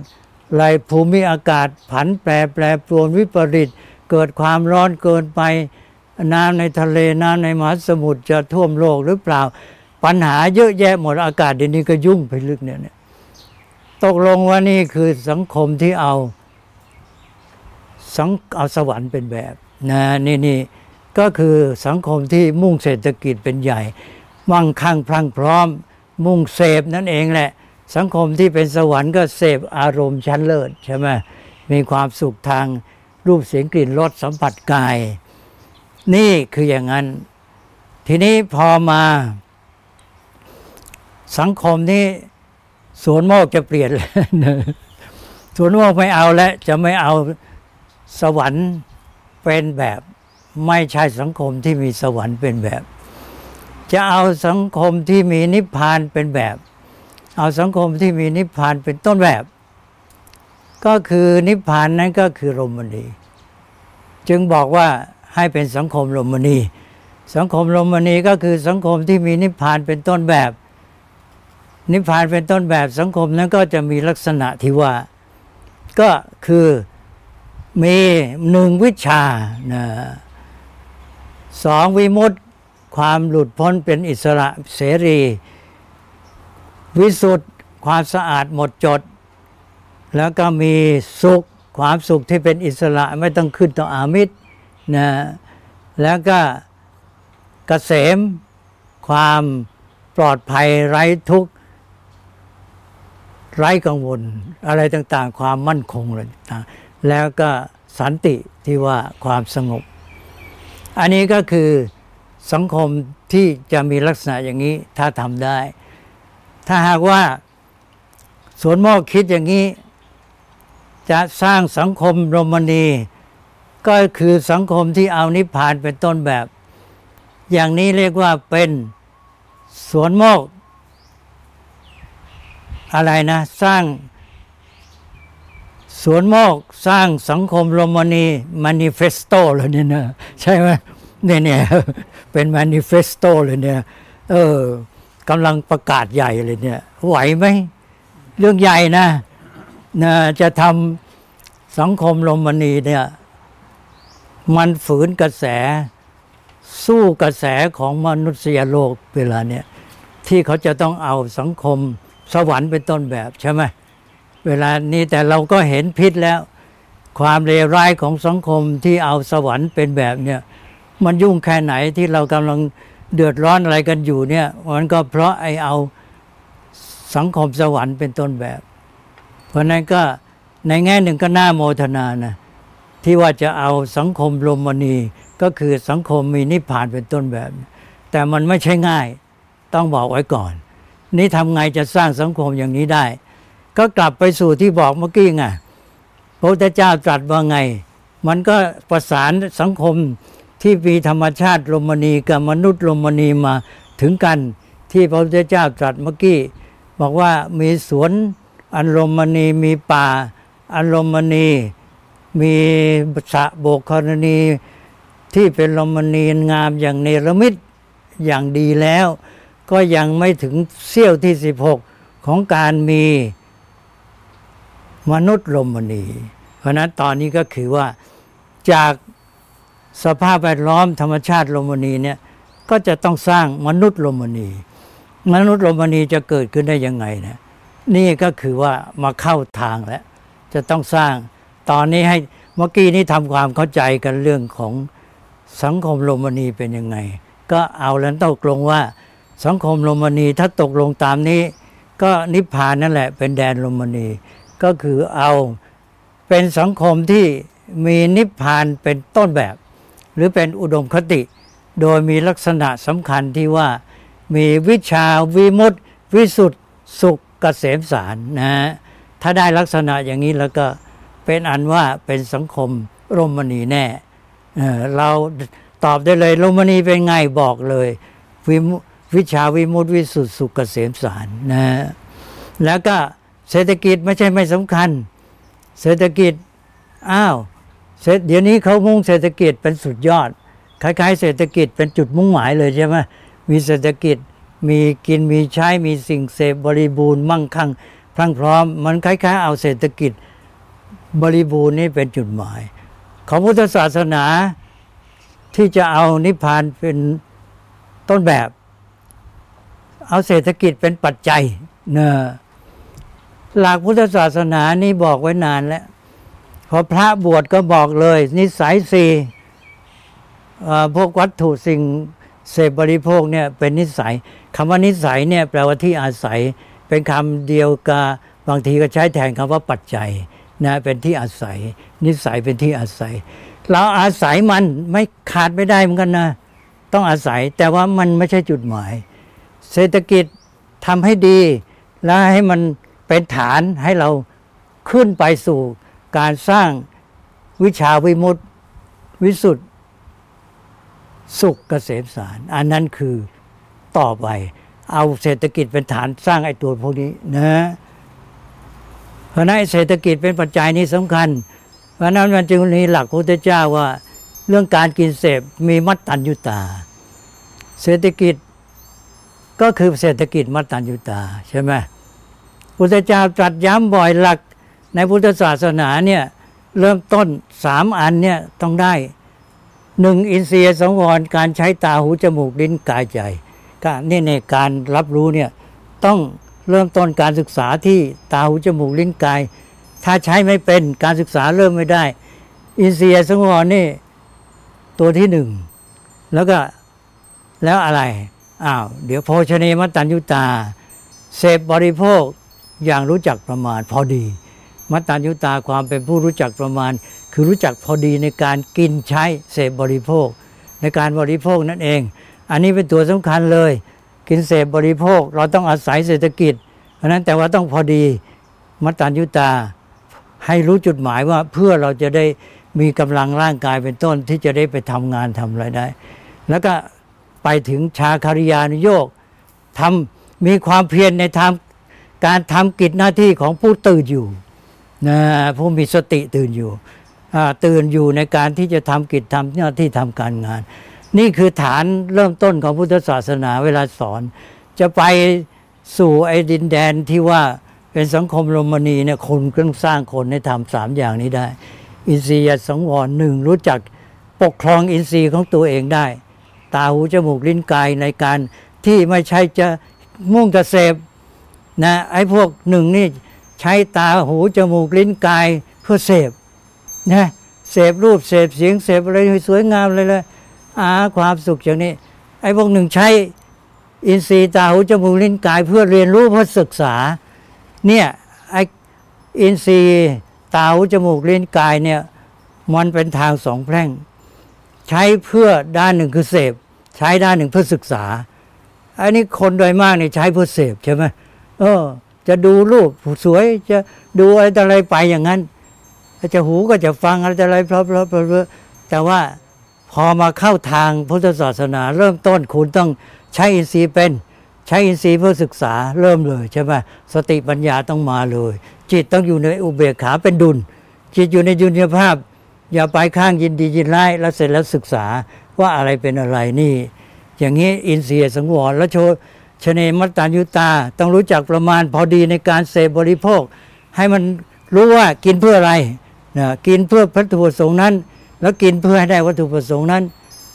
ไรภูมิอากาศผันแปรแปรปรวนวิปริต เกิดความร้อนเกินไป น้ำในทะเลน้ำในมหาสมุทรจะท่วมโลกหรือเปล่า ปัญหาเยอะแยะหมดอากาศเดี๋ยวนี้ก็ยุ่งไปลึกเนี่ยเนี่ยตกลงว่านี่คือสังคมที่เอาสังเอาสวรรค์เป็นแบบนะนี่นี่ก็คือสังคมที่มุ่งเศรษฐกิจเป็นใหญ่ มั่งคั่งพรั่งพร้อม มุ่งเสพนั่นเองแหละ สังคมที่เป็นสวรรค์ก็เสพอารมณ์ชั้นเลิศใช่ไหมมีความสุขทางรูปเสียงกลิ่นรสสัมผัสกาย นี่คืออย่างนั้น ทีนี้พอมา สังคมนี้สวนโมกจะเปลี่ยนเลยสวนโมกไม่เอาแล้วจะไม่เอาสวรรค์เป็นแบบ ไม่ใช่สังคมที่มีสวรรค์เป็นแบบ จะเอาสังคมที่มีนิพพานเป็นแบบ เอาสังคมที่มีนิพพานเป็นต้นแบบ ก็คือนิพพานนั้นก็คือรมณีจึงบอกว่าให้เป็นสังคมรมณีสังคมรมณีก็คือสังคมที่มีนิพพานเป็นต้นแบบ นิพพานเป็นต้นแบบสังคมนั้นก็จะมีลักษณะที่ว่า ก็คือมีหนึ่งวิชานะสองวิมุตติ ความหลุดพ้นเป็นอิสระเสรี วิสุทธ์ความสะอาดหมดจด แล้วก็มีสุขความสุขที่เป็นอิสระไม่ต้องขึ้นต่ออามิตรนะแล้วก็เกษม ความปลอดภัยไร้ทุกข์ไร้กังวล อะไรต่างๆ ความมั่นคงอะไรต่างๆแล้วก็สันติที่ว่าความสงบ อันนี้ก็คือ สังคมที่จะมีลักษณะอย่างนี้ถ้าทำได้ ถ้าหากว่าสวนโมกข์คิดอย่างนี้ จะสร้างสังคมรมณีย์ ก็คือสังคมที่เอานิพพานเป็นต้นแบบ อย่างนี้เรียกว่าเป็นสวนโมกข์ อะไรนะ สร้างสวนโมกข์สร้างสังคมรมณีย์ manifesto เลยเนี่ยนะใช่ไหมเนี่ยเนี่ย เป็นมานิเฟสโตเลยเนี่ย เออกำลังประกาศใหญ่เลยเนี่ย ไหวไหม เรื่องใหญ่นะนะจะทำสังคมโรมนีเนี่ย มันฝืนกระแส สู้กระแสของมนุษยโลกเวลาเนี่ยที่เขาจะต้องเอาสังคมสวรรค์เป็นต้นแบบใช่ไหมเวลานี้แต่เราก็เห็นพิษแล้ว ความเลวร้ายของสังคมที่เอาสวรรค์เป็นแบบเนี่ย มันยุ่งแค่ไหนที่เรากำลังเดือดร้อนอะไรกันอยู่เนี่ยมันก็เพราะไอเอาสังคมสวรรค์เป็นต้นแบบ เพราะนั้นก็ในแง่หนึ่งก็น่าโมทนานะที่ว่าจะเอาสังคมลมณีก็คือสังคมมีนิพพานเป็นต้นแบบ แต่มันไม่ใช่ง่าย ต้องบอกไว้ก่อน นี่ทำไงจะสร้างสังคมอย่างนี้ได้ ก็กลับไปสู่ที่บอกเมื่อกี้ไงพระพุทธเจ้าตรัสว่าไง มันก็ประสานสังคม ที่มีธรรมชาติลมณีกับมนุษย์ลมณีมาถึงกันที่พระพุทธเจ้าตรัสเมื่อกี้ บอกว่ามีสวนอันลมณีมีป่า อันลมณีมีสระโบกครณีที่เป็นลมณีงามอย่างเนรมิตอย่างดีแล้ว ก็ยังไม่ถึงเสี้ยวที่ 16 ของการมีมนุษย์ลมณี เพราะนั้นตอนนี้ก็คือว่าจาก สภาพแวดล้อมธรรมชาติลมณีเนี่ยก็จะต้องสร้างมนุษย์ลมณีมนุษย์ลมณีจะเกิดขึ้นได้ยังไงนะนี่ก็คือว่ามาเข้าทางแล้ว จะต้องสร้างตอนนี้ให้เมื่อกี้นี้ทำความเข้าใจกันเรื่องของสังคมลมณีเป็นยังไง ก็เอาแล้วตกลงว่า สังคมลมณีถ้าตกลงตามนี้ ก็นิพพานนั่นแหละ เป็นแดนลมณีก็คือเอาเป็นสังคมที่มีนิพพานเป็นต้นแบบ หรือเป็นอุดมคติ โดยมีลักษณะสำคัญที่ว่ามีวิชาวิมุตติ วิสุทธิสุขเกษมสารนะฮะถ้าได้ลักษณะอย่างนี้แล้วก็เป็นอันว่าเป็นสังคมรมณีแน่เราตอบได้เลยรมณีเป็นไงบอกเลยวิวิชาวิมุตติวิสุทธิสุขเกษมสารนะฮะแล้วก็เศรษฐกิจไม่ใช่ไม่สำคัญ เศรษฐกิจอ้าว เดี๋ยวนี้เขามุ่งเศรษฐกิจเป็นสุดยอด คล้ายๆ เศรษฐกิจเป็นจุดมุ่งหมายเลยใช่ไหมมีเศรษฐกิจมีกินมีใช้มีสิ่งเสพบริบูรณ์มั่งคั่งพรั่งพร้อม มันคล้ายๆ เอาเศรษฐกิจบริบูรณ์นี่เป็นจุดหมาย ของพุทธศาสนาที่จะเอานิพพานเป็นต้นแบบ เอาเศรษฐกิจเป็นปัจจัยเนอะหลักพุทธศาสนานี่บอกไว้นานแล้ว พอพระบวชก็บอกเลย นิสัยสี่พวกวัตถุสิ่งเสพบริโภคเนี่ยเป็นนิสัยคำว่านิสัยเนี่ยแปลว่าที่อาศัย เป็นคำเดียวกับบางทีก็ใช้แทนคำว่าปัจจัยนะเป็นที่อาศัย นิสัยเป็นที่อาศัย เราอาศัยมันไม่ขาดไม่ได้เหมือนกันนะ ต้องอาศัยแต่ว่ามันไม่ใช่จุดหมาย เศรษฐกิจทำให้ดี และให้มันเป็นฐานให้เราขึ้นไปสู่ การสร้างวิชาวิมุตติวิสุทธิสุขเกษมสาร อันนั้นคือต่อไป เอาเศรษฐกิจเป็นฐานสร้างไอ้ตัวพวกนี้นะเพราะนั้นเศรษฐกิจเป็นปัจจัยนี้สำคัญ เพราะนั้นมันจึงมีหลักพระพุทธเจ้าว่า เรื่องการกินเสพมีมัตตัญญุตา เศรษฐกิจก็คือเศรษฐกิจมัตตัญญุตาใช่ไหมพุทธเจ้าตรัสย้ำบ่อยหลัก ในพุทธศาสนาเนี่ยเริ่มต้นสามอันเนี่ยต้องได้หนึ่งอินทรียสังวรการใช้ตาหูจมูกลิ้นกายใจการนี่ในการรับรู้เนี่ยต้องเริ่มต้นการศึกษาที่ตาหูจมูกลิ้นกาย ถ้าใช้ไม่เป็นการศึกษาเริ่มไม่ได้ อินทรียสังวรนี่ตัวที่หนึ่งแล้วก็แล้วอะไรอ้าวเดี๋ยวโภชเนมัตตัญญุตา เสพบริโภคอย่างรู้จักประมาณพอดี มัตตัญญุตาความเป็นผู้รู้จักประมาณ คือรู้จักพอดีในการกินใช้เสพบริโภค ในการบริโภคนั่นเอง อันนี้เป็นตัวสำคัญเลย กินเสพบริโภค เราต้องอาศัยเศรษฐกิจ เพราะนั้นแต่ว่าต้องพอดีมัตตัญญุตาให้รู้จุดหมายว่าเพื่อเราจะได้มีกำลังร่างกายเป็นต้นที่จะได้ไปทำงานทำอะไรได้ แล้วก็ไปถึงชาคาริยานุโยกทำมีความเพียรในทำการทำกิจหน้าที่ของผู้ตื่นอยู่ นะผู้มีสติตื่นอยู่ตื่นอยู่ในการที่จะทำกิจทำหน้าที่ทำการงาน นี่คือฐานเริ่มต้นของพุทธศาสนาเวลาสอน จะไปสู่ไอ้ดินแดนที่ว่าเป็นสังคมโรมนีเนี่ยคนต้องสร้างคนให้ทำสามอย่างนี้ได้ อินทรียสังวรหนึ่งรู้จักปกครองอินทรีย์ของตัวเองได้ ตาหูจมูกลิ้นกายในการที่ไม่ใช่จะมุ่งจะเสพนะไอ้พวกหนึ่งนี่ ช้ตาหูจมูกลิ้นกายเพื่อเสพนะเสพรูปเสพเสียงเสพอะไรสวยงามเลยเลยอาความสุขอย่างนี้ ไอ้พวกหนึ่งใช้อินทรีย์ตาหูจมูกลิ้นกายเพื่อเรียนรู้เพื่อศึกษาเนี่ยไอ้อินทรีย์ตาหูจมูกลิ้นกายเนี่ยมันเป็นทางสองแพร่ง ใช้เพื่อด้านหนึ่งคือเสพ ใช้ด้านหนึ่งเพื่อศึกษา อันนี้คนโดยมากเนี่ยใช้เพื่อเสพใช่ไหมเออ จะดูรูปสวยจะดูอะไรต่ออะไรไปอย่างนั้นจะหูก็จะฟังอะไรต่ออะไรเพราะเพราะเพราะแต่ว่าพอมาเข้าทางพุทธศาสนา เริ่มต้นคุณต้องใช้อินทรีย์เป็น ใช้อินทรีย์เพื่อศึกษาเริ่มเลยใช่ไหมสติปัญญาต้องมาเลย จิตต้องอยู่ในอุเบกขาเป็นดุล จิตอยู่ในยุญญภาพ อย่าไปข้างยินดียินร้ายแล้วเสร็จแล้วศึกษาว่าอะไรเป็นอะไรนี่ อย่างนี้อินทรีย์สังวรแล้วโช ชเนมัตตายุตา ต้องรู้จักประมาณพอดีในการเสพบริโภค ให้มันรู้ว่ากินเพื่ออะไรนะกินเพื่อวัตถุประสงค์นั้น แล้วกินเพื่อให้ได้วัตถุประสงค์นั้น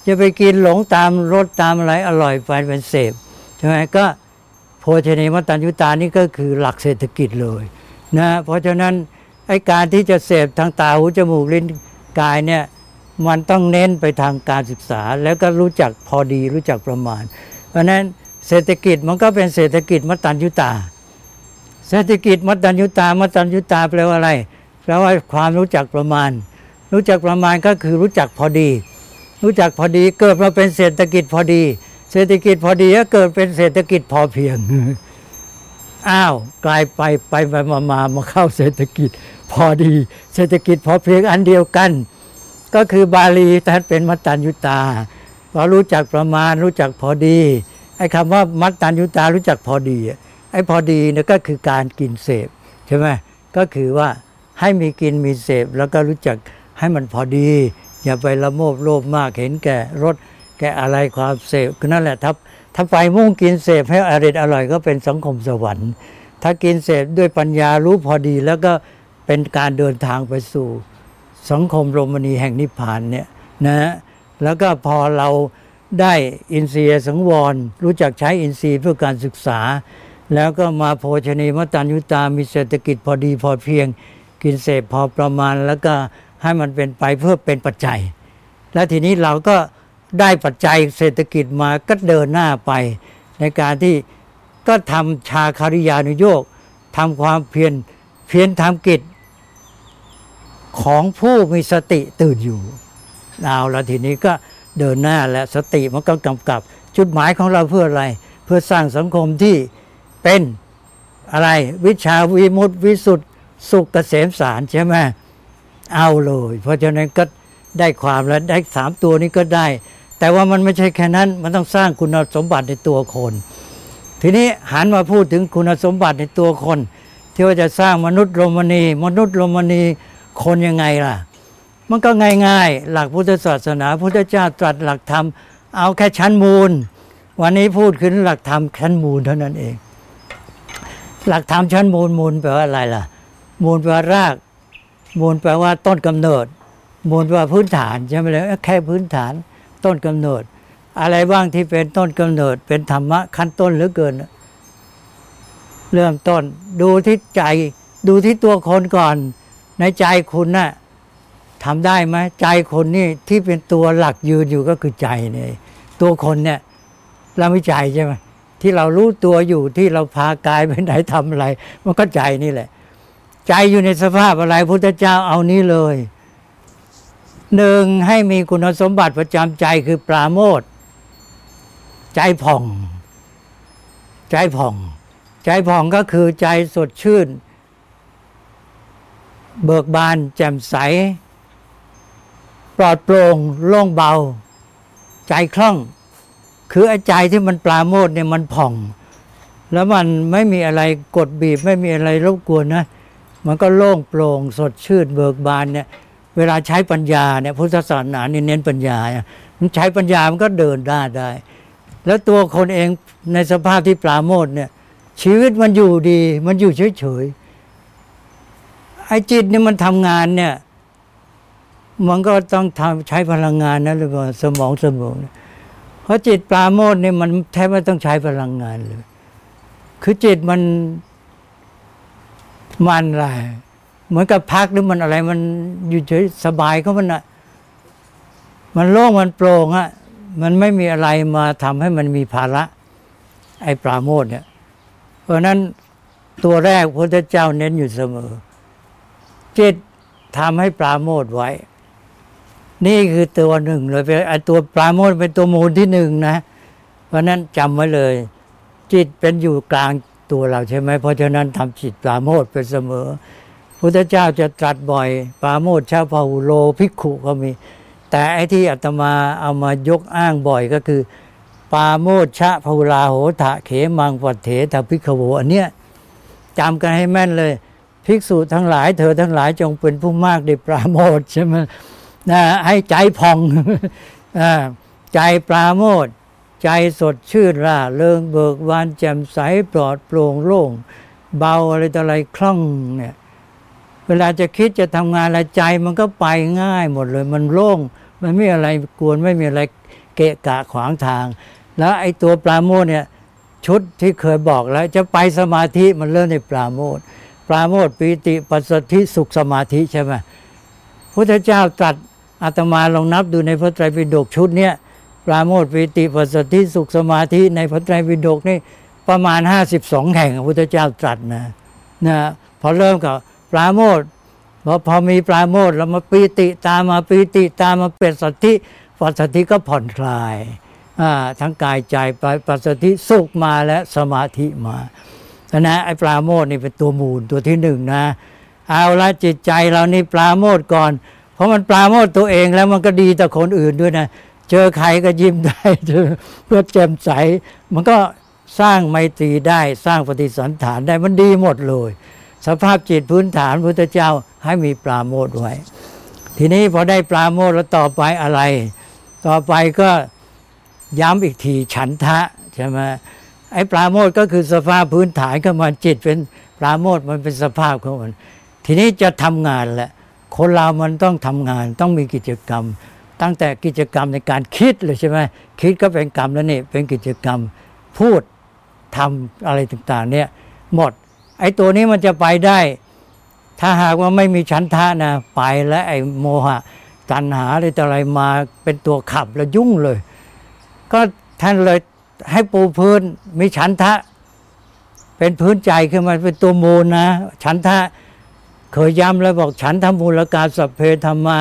จะไปกินหลงตามรสตามอะไรอร่อยไปเป็นเสพใช่ไหมก็โภชเนมัตตัญยุตานี่ก็คือหลักเศรษฐกิจเลยนะเพราะฉะนั้นไอการที่จะเสพทางตาหูจมูกลิ้นกายเนี่ยมันต้องเน้นไปทางการศึกษา แล้วก็รู้จักพอดีรู้จักประมาณ เพราะฉะนั้น เศรษฐกิจมันก็เป็นเศรษฐกิจมัตตัญยุตา เศรษฐกิจมัตตัญยุตา มัตตัญยุตาแปลว่าอะไร แปลว่าความรู้จักประมาณ รู้จักประมาณก็คือรู้จักพอดี รู้จักพอดีเกิดมาเป็นเศรษฐกิจพอดี เศรษฐกิจพอดีก็เกิดเป็นเศรษฐกิจพอเพียง อ้าวกลายไปไปไปมามามาเข้าเศรษฐกิจพอดี เศรษฐกิจพอเพียงอันเดียวกัน ก็คือบาลีท่านเป็นมัตตัญยุตาพอรู้จักประมาณรู้จักพอดี ไอ้คำว่ามัตตัญยุตารู้จักพอดีอะไอ้พอดีเนี่ยก็คือการกินเสพใช่ไหมก็คือว่าให้มีกินมีเสพแล้วก็รู้จักให้มันพอดี อย่าไปละโมบโลภมากเห็นแก่รสแก่อะไรความเสพคือนั่นแหละถ้าถ้าไปมุ่งกินเสพให้อร่อยอร่อยก็เป็นสังคมสวรรค์ ถ้ากินเสพด้วยปัญญารู้พอดี แล้วก็เป็นการเดินทางไปสู่สังคมโรมณีแห่งนิพพานเนี่ยนะแล้วก็พอเรา ได้อินทรียสังวร รู้จักใช้อินทรีย์เพื่อการศึกษา แล้วก็มาโภชนีมตัญยุตา มีเศรษฐกิจพอดีพอเพียง กินเสพพอประมาณ แล้วก็ให้มันเป็นไปเพื่อเป็นปัจจัย แล้วทีนี้เราก็ได้ปัจจัยเศรษฐกิจมาก็เดินหน้าไป ในการที่ก็ทำชาคาริยานุโยกทำความเพียรเพียรทำกิจ ของผู้มีสติตื่นอยู่เอาแล้วทีนี้ก็ เดินหน้าและสติมันก็กำกับ จุดหมายของเราเพื่ออะไร เพื่อสร้างสังคมที่เป็นอะไรวิชาวิมุตติวิสุทธิสุขเกษมสารใช่ไหมเอาเลย เพราะฉะนั้นก็ได้ความแล้วได้สามตัวนี้ก็ได้ แต่ว่ามันไม่ใช่แค่นั้นมันต้องสร้างคุณสมบัติในตัวคน ทีนี้หันมาพูดถึงคุณสมบัติในตัวคน ที่ว่าจะสร้างมนุษย์โรมนีมนุษย์โรมนีคนยังไงล่ะ มันก็ง่าย ๆ หลักพุทธศาสนาพุทธเจ้าตรัสหลักธรรม เอาแค่ชั้นมูล วันนี้พูดขึ้นหลักธรรมชั้นมูลเท่านั้นเอง หลักธรรมชั้นมูลมูลแปลว่าอะไรล่ะ มูลแปลว่าราก มูลแปลว่าต้นกำเนิด มูลแปลว่าพื้นฐานใช่ไหมเลยแค่พื้นฐานต้นกำเนิด อะไรบ้างที่เป็นต้นกำเนิด เป็นธรรมะขั้นต้นเหลือเกิน เริ่มต้นดูที่ใจดูที่ตัวคนก่อนในใจคุณน่ะ ทำได้ไหมใจคนนี่ที่เป็นตัวหลักยืนอยู่ก็คือใจเนี่ยตัวคนเนี่ยเราไม่ใจใช่ไหมที่เรารู้ตัวอยู่ที่เราพากายไปไหนทำอะไร มันก็ใจนี่แหละ ใจอยู่ในสภาพอะไรพุทธเจ้าเอานี้เลยหนึ่งให้มีคุณสมบัติประจำใจคือปราโมทใจผ่อง ใจผ่อง ใจผ่องก็คือใจสดชื่น เบิกบานแจ่มใส ปลอดโปร่งโล่งเบา ใจคล่อง คือไอ้ใจที่มันปราโมทเนี่ยมันผ่อง แล้วมันไม่มีอะไรกดบีบ ไม่มีอะไรรบกวนนะ มันก็โล่งโปร่งสดชื่นเบิกบานเนี่ยเวลาใช้ปัญญาเนี่ยพุทธศาสนาเนี่ยเน้นปัญญาเนี่ยมันใช้ปัญญามันก็เดินได้ได้ แล้วตัวคนเองในสภาพที่ปราโมทเนี่ยชีวิตมันอยู่ดี มันอยู่เฉยๆไอ้จิตเนี่ยมันทำงานเนี่ย มันก็ต้องทำใช้พลังงานนะหรือว่าสมองสมองเนี่ยเพราะจิตปราโมทเนี่ยมันแทบไม่ต้องใช้พลังงานเลย คือจิตมันมันอะไรเหมือนกับพักหรือมันอะไร มันอยู่เฉยสบายก็มันอะมันโล่งมันโปร่งอะมันไม่มีอะไรมาทำให้มันมีภาระ ไอ้ปราโมทเนี่ย เพราะนั้นตัวแรกพระเจ้าเน้นอยู่เสมอ จิตทำให้ปราโมทไว้ นี่คือตัวหนึ่งเลยเป็นไอตัวปราโมทเป็นตัวมูลที่หนึ่งนะ เพราะนั้นจำไว้เลย จิตเป็นอยู่กลางตัวเราใช่ไหมเพราะฉะนั้นทำจิตปราโมทเป็นเสมอพุทธเจ้าจะตรัสบ่อย ปราโมทชาพาหุโลภิกขุก็มี แต่ไอ้ที่อาตมาเอามายกอ้างบ่อยก็คือ ปาโมชชะพาหุลาโหทะเขมังปัตเถตภิกขโวอันเนี้ยจำกันให้แม่นเลย ภิกษุทั้งหลาย เธอทั้งหลายจงเป็นผู้มากในปราโมทใช่ไหม นะให้ใจพองอใจปราโมทใจสดชื่นร่าเริงเบิกบานแจ่มใสปลอดโปร่งโล่ง เบาอะไรต่ออะไรคล่องเนี่ยเวลาจะคิดจะทำงานอะไรใจมันก็ไปง่ายหมดเลย มันโล่ง มันไม่มีอะไรกวนไม่มีอะไรเกะกะขวางทาง แล้วไอ้ตัวปราโมทเนี่ยชุดที่เคยบอกแล้วจะไปสมาธิมันเริ่มในปราโมทปราโมทปีติปัสสธิสุขสมาธิใช่ไหมพุทธเจ้าตรัส อาตมาลองนับดูในพระไตรปิฎกชุดเนี้ยปราโมทปีติปัสสธิสุขสมาธิในพระไตรปิฎกนี่ประมาณ 52 แห่งพระพุทธเจ้าตรัสนะนะพอเริ่มกับปราโมทพอพอมีปราโมทแล้วมาปีติตามมาปีติตามมาเป็นสัทธิปัสสธิก็ผ่อนคลายอ่าทั้งกายใจไปปัสสธิสุขมาและสมาธิมานะนะไอ้ปราโมทนี่เป็นตัวมูลตัวที่หนึ่งนะ เอาละจิตใจเรานี่ปราโมทก่อน ราะมันปราโมทตัวเองแล้วมันก็ดีต่อคนอื่นด้วยนะ เจอใครก็ยิ้มได้เพื่อแจ่มใส มันก็สร้างไมตรีได้สร้างปฏิสันฐานได้มันดีหมดเลย สภาพจิตพื้นฐานพุทธเจ้าให้มีปราโมทไว้ ทีนี้พอได้ปราโมทแล้วต่อไปอะไร ต่อไปก็ย้ำอีกทีฉันทะใช่ไหมไอ้ปราโมทก็คือสภาพพื้นฐานของมันจิตเป็นปราโมทมันเป็นสภาพของมัน ทีนี้จะทำงานแหละ คนเรามันต้องทำงานต้องมีกิจกรรม ตั้งแต่กิจกรรมในการคิดเลยใช่ไหมคิดก็เป็นกรรมแล้วนี่เป็นกิจกรรมพูดทำอะไรต่างๆ เนี่ยหมด ไอ้ตัวนี้มันจะไปได้ ถ้าหากว่าไม่มีฉันทะนะไปแล้วไอ้โมหะ ตัณหาอะไรต่ออะไรมาเป็นตัวขับแล้วยุ่งเลย ก็ท่านเลยให้ปูพื้นมีฉันทะ เป็นพื้นใจขึ้นมาเป็นตัวมูลนะฉันทะ เคยย้ำแล้วบอกฉันทำมูลกาสัพเพธรรมา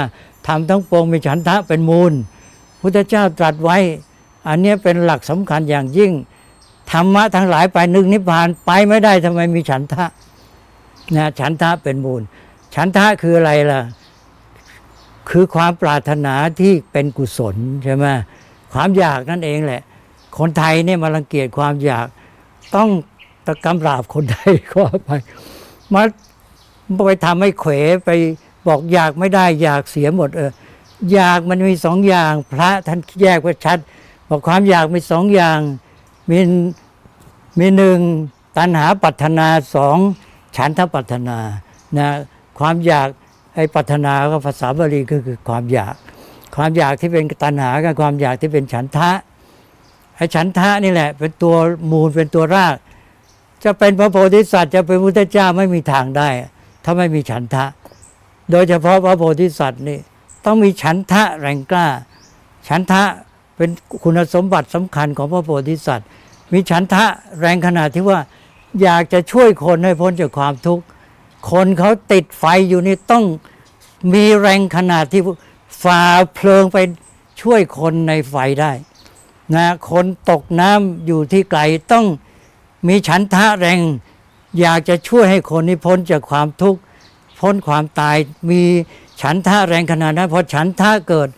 ทำทั้งปวงมีฉันทะเป็นมูล พุทธเจ้าตรัสไว้ อันนี้เป็นหลักสำคัญอย่างยิ่ง ธรรมะทั้งหลายไปนึกนิพพานไปไม่ได้ทำไมมีฉันทะนะฉันทะเป็นมูล ฉันทะคืออะไรล่ะ คือความปรารถนาที่เป็นกุศลใช่ไหมความอยากนั่นเองแหละ คนไทยเนี่ยมารังเกียจความอยากต้องตะกำราบคนไทยก็ไปมา ไปทำให้เขวไปบอกอยากไม่ได้อยากเสียหมดเอออยากมันมีสองอย่าง พระท่านแยกไว้ชัด บอกความอยากมีสองอย่างมีมีหนึ่งตัณหาปัถนาสองฉันทปัถนานะความอยากไอ้ปัถนาก็ภาษาบาลีก็คือความอยาก ความอยากที่เป็นตัณหากับความอยากที่เป็นฉันทะไอ้ฉันทะนี่แหละ เป็นตัวมูลเป็นตัวราก จะเป็นพระโพธิสัตว์จะเป็นพุทธเจ้าไม่มีทางได้ ถ้าไม่มีฉันทะ โดยเฉพาะพระโพธิสัตว์นี่ต้องมีฉันทะแรงกล้า ฉันทะเป็นคุณสมบัติสำคัญของพระโพธิสัตว์ มีฉันทะแรงขนาดที่ว่าอยากจะช่วยคนให้พ้นจากความทุกข์ คนเขาติดไฟอยู่นี่ต้องมีแรงขนาดที่ฝ่าเพลิงไปช่วยคนในไฟได้นะคนตกน้ำอยู่ที่ไกลต้องมีฉันทะแรง อยากจะช่วยให้คนนี้พ้นจากความทุกข์พ้นความตายมีฉันทะแรงขนาดนั้นพอฉันทะเกิด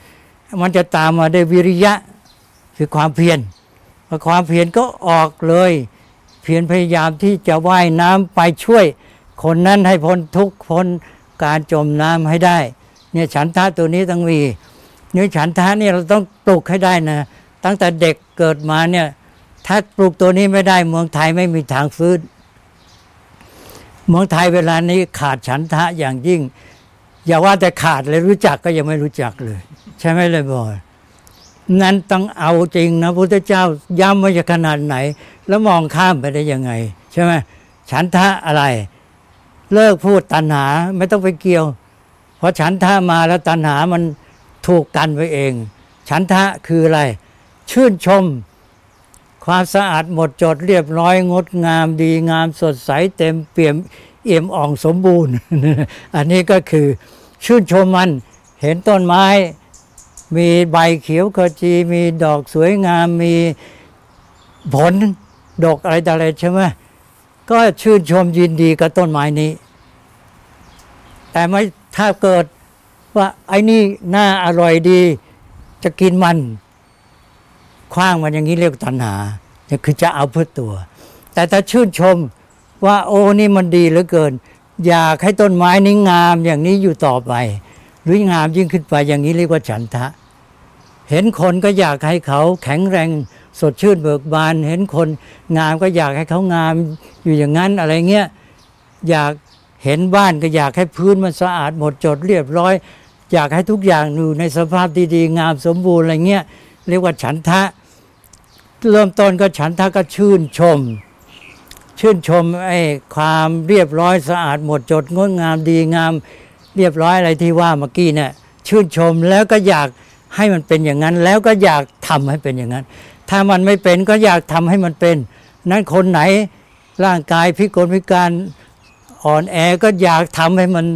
มันจะตามมาด้วยวิริยะคือความเพียรพอความเพียรก็ออกเลย เพียรพยายามที่จะว่ายน้ำไปช่วย คนนั้นให้พ้นทุกข์พ้นการจมน้ำให้ได้เนี่ยฉันทะตัวนี้ต้องมีเนี่ยฉันทะเนี่ยเราต้องปลุกให้ได้นะตั้งแต่เด็กเกิดมาเนี่ยถ้าปลูกตัวนี้ไม่ได้เมืองไทยไม่มีทางฟื้น เมืองไทยเวลานี้ขาดฉันทะอย่างยิ่ง อย่าว่าแต่ขาดเลยรู้จักก็ยังไม่รู้จักเลย ใช่ไหมเลยบอยนั้นต้องเอาจริงนะพุทธเจ้าย้ำว่าจะขนาดไหน แล้วมองข้ามไปได้ยังไง ใช่ไหมฉันทะอะไร เลิกพูดตัณหาไม่ต้องไปเกี่ยว เพราะฉันทะมาแล้วตัณหามันถูกกันไปเอง ฉันทะคืออะไร ชื่นชม ความสะอาดหมดจดเรียบร้อยงดงามดีงามสดใสเต็มเปี่ยมเอี่ยมอ่องสมบูรณ์ อันนี้ก็คือชื่นชมมันเห็นต้นไม้ มีใบเขียวขจี มีดอกสวยงามมีผลดอกอะไรต่ออะไรใช่ไหมก็ชื่นชมยินดีกับต้นไม้นี้ แต่ไม่ถ้าเกิดว่าไอ้นี่น่าอร่อยดีจะกินมัน คว้างมันอย่างนี้เรียกตัณหาคือจะเอาเพื่อตัว แต่ถ้าชื่นชมว่าโอ้นี่มันดีเหลือเกิน อยากให้ต้นไม้นี้งามอย่างนี้อยู่ต่อไป หรืองามยิ่งขึ้นไปอย่างนี้เรียกว่าฉันทะ เห็นคนก็อยากให้เขาแข็งแรงสดชื่นเบิกบาน เห็นคนงามก็อยากให้เขางามอยู่อย่างนั้นอะไรเงี้ยอยากเห็นบ้านก็อยากให้พื้นมันสะอาดหมดจดเรียบร้อย อยากให้ทุกอย่างอยู่ในสภาพดีๆ งามสมบูรณ์อะไรเงี้ยเรียกว่าฉันทะ เริ่มต้นก็ฉันทะก็ชื่นชม ชื่นชมไอ้ความเรียบร้อยสะอาดหมดจดงดงามดีงาม เรียบร้อยอะไรที่ว่าเมื่อกี้เนี่ยชื่นชมแล้วก็อยากให้มันเป็นอย่างนั้น แล้วก็อยากทำให้เป็นอย่างนั้น ถ้ามันไม่เป็นก็อยากทำให้มันเป็น นั้นคนไหนร่างกายพิกลพิการอ่อนแอก็อยากทำให้มัน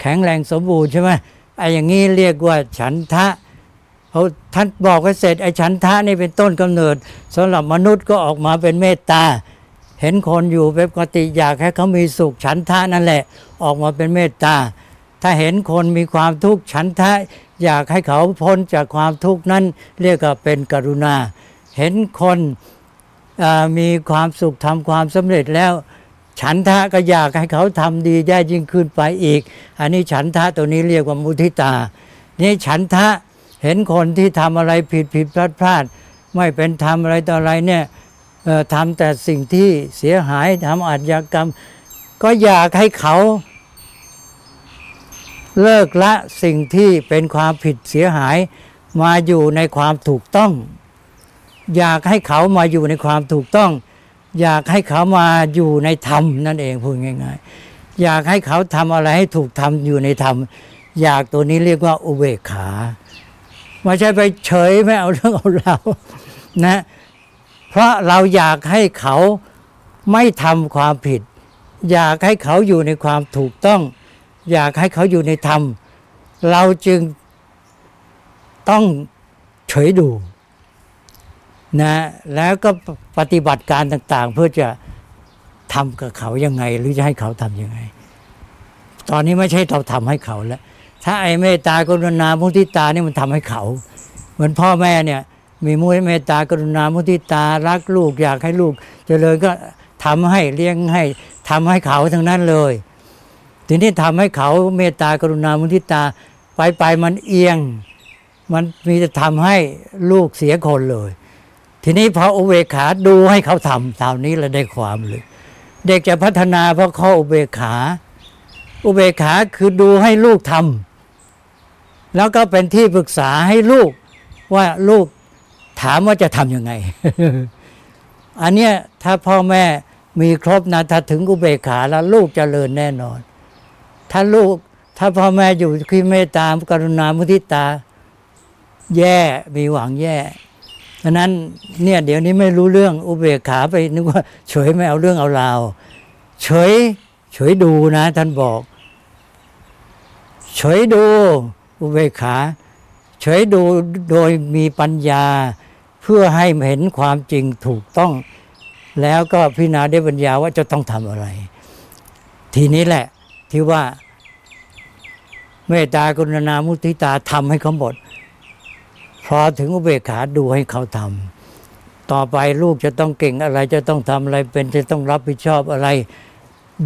แข็งแรงสมบูรณ์ใช่ไหมไอ้อย่างนี้เรียกว่าฉันทะ เขาท่านบอกไว้เสร็จไอ้ฉันทะนี่เป็นต้นกำเนิดสำหรับมนุษย์ก็ออกมาเป็นเมตตา เห็นคนอยู่เป็นปกติอยากให้เขามีสุขฉันทะนั่นแหละ ออกมาเป็นเมตตา ถ้าเห็นคนมีความทุกข์ฉันทะอยากให้เขาพ้นจากความทุกข์นั้นเรียกว่าเป็นกรุณา เห็นคนมีความสุขทำความสำเร็จแล้วฉันทะก็อยากให้เขาทำดีได้ยิ่งขึ้นไปอีก อันนี้ฉันทะตัวนี้เรียกว่ามุทิตา นี่ฉันทะ เห็นคนที่ทำอะไรผิดผิดพลาดพลาดไม่เป็นธรรมอะไรต่ออะไรเนี่ยทำแต่สิ่งที่เสียหายทำอาชญากรรม ก็อยากให้เขา เลิกละสิ่งที่เป็นความผิดเสียหายมาอยู่ในความถูกต้อง อยากให้เขามาอยู่ในความถูกต้อง อยากให้เขามาอยู่ในธรรมนั่นเองพูดง่ายๆ อยากให้เขาทำอะไรให้ถูกทำอยู่ในธรรม อยากตัวนี้เรียกว่าอุเบกขา ไม่ใช่ไปเฉยไม่เอาเรื่องเอารานะเพราะเราอยากให้เขาไม่ทำความผิด อยากให้เขาอยู่ในความถูกต้อง อยากให้เขาอยู่ในธรรม เราจึงต้องเฉยดูนะแล้วก็ปฏิบัติการต่าง ๆ เพื่อจะทำกับเขายังไง หรือจะให้เขาทำยังไง ตอนนี้ไม่ใช่เราทำให้เขาแล้ว ถ้าไอ้เมตตากรุณามุทิตานี่มันทำให้เขา เหมือนพ่อแม่เนี่ย มีมุทิเมตตากรุณามุทิตารักลูกอยากให้ลูกเจริญก็ทำให้เลี้ยงให้ทำให้เขาทั้งนั้นเลย ทีนี้ทำให้เขาเมตตากรุณามุทิตาไปไปมันเอียง มันมีจะทำให้ลูกเสียคนเลย ทีนี้พออุเบกขาดูให้เขาทำตานี้เราได้ความเลย เด็กจะพัฒนาเพราะข้ออุเบกขา อุเบกขาคือดูให้ลูกทำ แล้วก็เป็นที่ปรึกษาให้ลูกว่าลูกถามว่าจะทำยังไง อันเนี้ยถ้าพ่อแม่มีครบนะถ้าถึงอุเบกขาแล้วลูกจเจริญแน่นอน ถ้าลูกถ้าพ่อแม่อยู่ที่เมตตากรุณามุทิตา แย่มีหวังแย่ฉะนั้นเนี่ยเดี๋ยวนี้ไม่รู้เรื่องอุเบกขาไปนึกว่าเฉยไม่เอาเรื่องเอาราวเฉยเฉยดูนะ ท่านบอก เฉยดู อุเบกขา เฉยดูโดยมีปัญญา เพื่อให้เห็นความจริงถูกต้อง แล้วก็พิจารณาได้ปัญญาว่าจะต้องทำอะไร ทีนี้แหละที่ว่าเมตตากรุณามุทิตาทำให้เขาหมดพอถึงอุเบกขาดูให้เขาทำต่อไปลูกจะต้องเก่งอะไรจะต้องทำอะไรเป็นจะต้องรับผิดชอบอะไร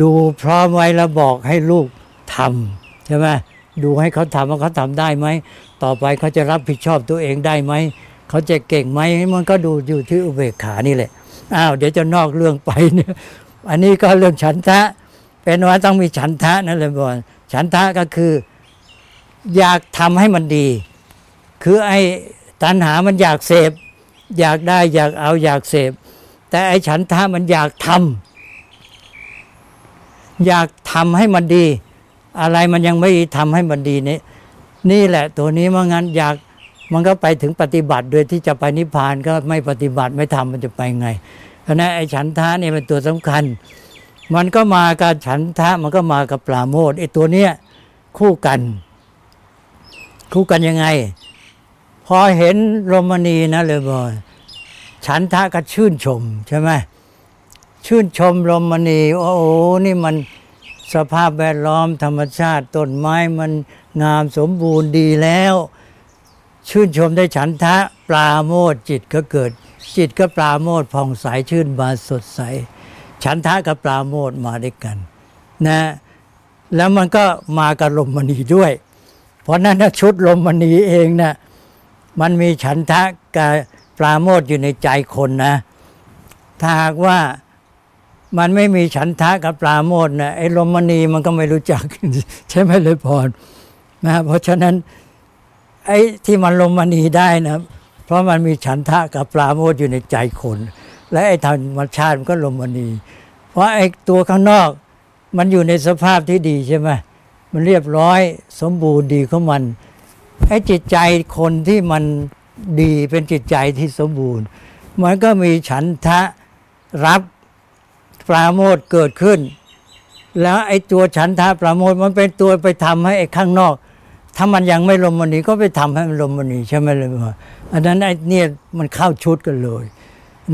ดูพร้อมไว้แล้วบอกให้ลูกทำใช่ไหม ดูให้เขาทำว่าเขาทำได้ไหม ต่อไปเขาจะรับผิดชอบตัวเองได้ไหม เขาจะเก่งไหมมันก็ดูอยู่ที่อุเบกขานี่แหละ อ้าวเดี๋ยวจะนอกเรื่องไปเนี่ย อันนี้ก็เรื่องฉันทะ เป็นว่าต้องมีฉันทะนั่นเลยบอกฉันทะก็คือ อยากทำให้มันดี คือไอ้ตัณหามันอยากเสพ อยากได้อยากเอาอยากเสพ แต่ไอ้ฉันทะมันอยากทำอยากทำให้มันดี อะไรมันยังไม่ทำให้มันดีนี่นี่แหละตัวนี้เมื่องั้นอยากมันก็ไปถึงปฏิบัติโดยที่จะไปนิพพานก็ไม่ปฏิบัติไม่ทำมันจะไปไง เพราะนั้นไอ้ฉันทะนี่เป็นตัวสำคัญ มันก็มากับฉันทะมันก็มากับปราโมทไอ้ตัวเนี้ยคู่กัน คู่กันยังไง พอเห็นรมณีนะเลยบอกฉันทะก็ชื่นชมใช่ไหมชื่นชมรมณีโอ้โหนี่มัน สภาพแวดล้อมธรรมชาติต้นไม้มันงามสมบูรณ์ดีแล้ว ชื่นชมได้ฉันทะปลาโมดจิตก็เกิด จิตก็ปลาโมดผ่องใสชื่นบานสดใส ฉันทะกับปลาโมดมาด้วยกันนะแล้วมันก็มากับลมมณีด้วย เพราะนั้นชุดลมมณีเองนะมันมีฉันทะกับปลาโมดอยู่ในใจคนนะ ถ้าหากว่า มันไม่มีฉันทะกับปลาโมดนะไอ้ลมมณีมันก็ไม่รู้จัก ใช่ไหมเลยพรนะเพราะฉะนั้น ไอ้ที่มันลมมณีได้นะเพราะมันมีฉันทะกับปลาโมดอยู่ในใจคน และไอ้ธรรมชาติมันก็ลมมณี เพราะไอ้ตัวข้างนอก มันอยู่ในสภาพที่ดีใช่ไหมมันเรียบร้อยสมบูรณ์ดีของมันไอ้จิตใจคนที่มันดีเป็นจิตใจที่สมบูรณ์ มันก็มีฉันทะรับ ปราโมทเกิดขึ้น แล้วไอ้ตัวฉันทะปราโมทมันเป็นตัวไปทำให้ไอ้ข้างนอก ถ้ามันยังไม่ลมมันนีก็ไปทำให้มันลมมันนีใช่ไหมเลยว่าอันนั้นไอ้เนี่ยมันเข้าชุดกันเลย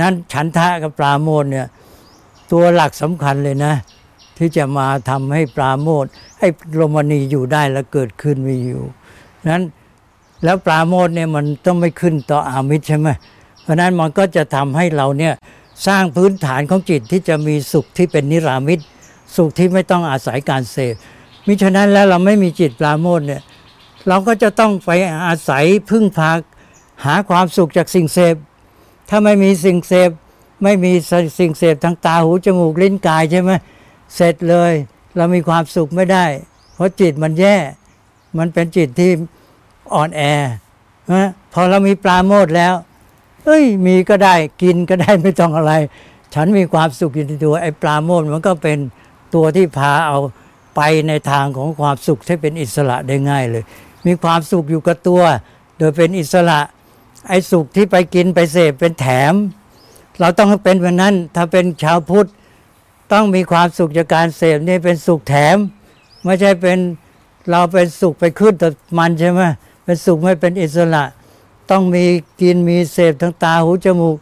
นั้นฉันทะกับปราโมทเนี่ยตัวหลักสำคัญเลยนะ ที่จะมาทำให้ปราโมทให้ลมมณีอยู่ได้แล้วเกิดขึ้นมีอยู่นั้นแล้วปราโมทเนี่ยมันต้องไม่ขึ้นต่ออามิตรใช่ไหมเพราะนั้นมันก็จะทำให้เราเนี่ย สร้างพื้นฐานของจิตที่จะมีสุขที่เป็นนิรามิตสุขที่ไม่ต้องอาศัยการเสพมิฉะนั้นแล้วเราไม่มีจิตปราโมทเนี่ยเราก็จะต้องไปอาศัยพึ่งพาหาความสุขจากสิ่งเสพ ถ้าไม่มีสิ่งเสพไม่มีสิ่งเสพทางตาหูจมูกลิ้นกายใช่ไหมเสร็จเลย เรามีความสุขไม่ได้ เพราะจิตมันแย่ มันเป็นจิตที่อ่อนแอนะพอเรามีปราโมทแล้ว เอ้ยมีก็ได้กินก็ได้ไม่ต้องอะไร ฉันมีความสุขอยู่ในตัวไอ้ปลาโมดมันก็เป็นตัวที่พาเอาไปในทางของความสุขที่เป็นอิสระได้ง่ายเลย มีความสุขอยู่กับตัว โดยเป็นอิสระ ไอ้สุขที่ไปกินไปเสพเป็นแถม เราต้องเป็นแบบนั้นถ้าเป็นชาวพุทธต้องมีความสุขจากการเสพนี่เป็นสุขแถม ไม่ใช่เป็นเราเป็นสุขไปขึ้นแต่มันใช่ไหมเป็นสุขไม่เป็นอิสระ ต้องมีกินมีเสพทั้งตาหูจมูก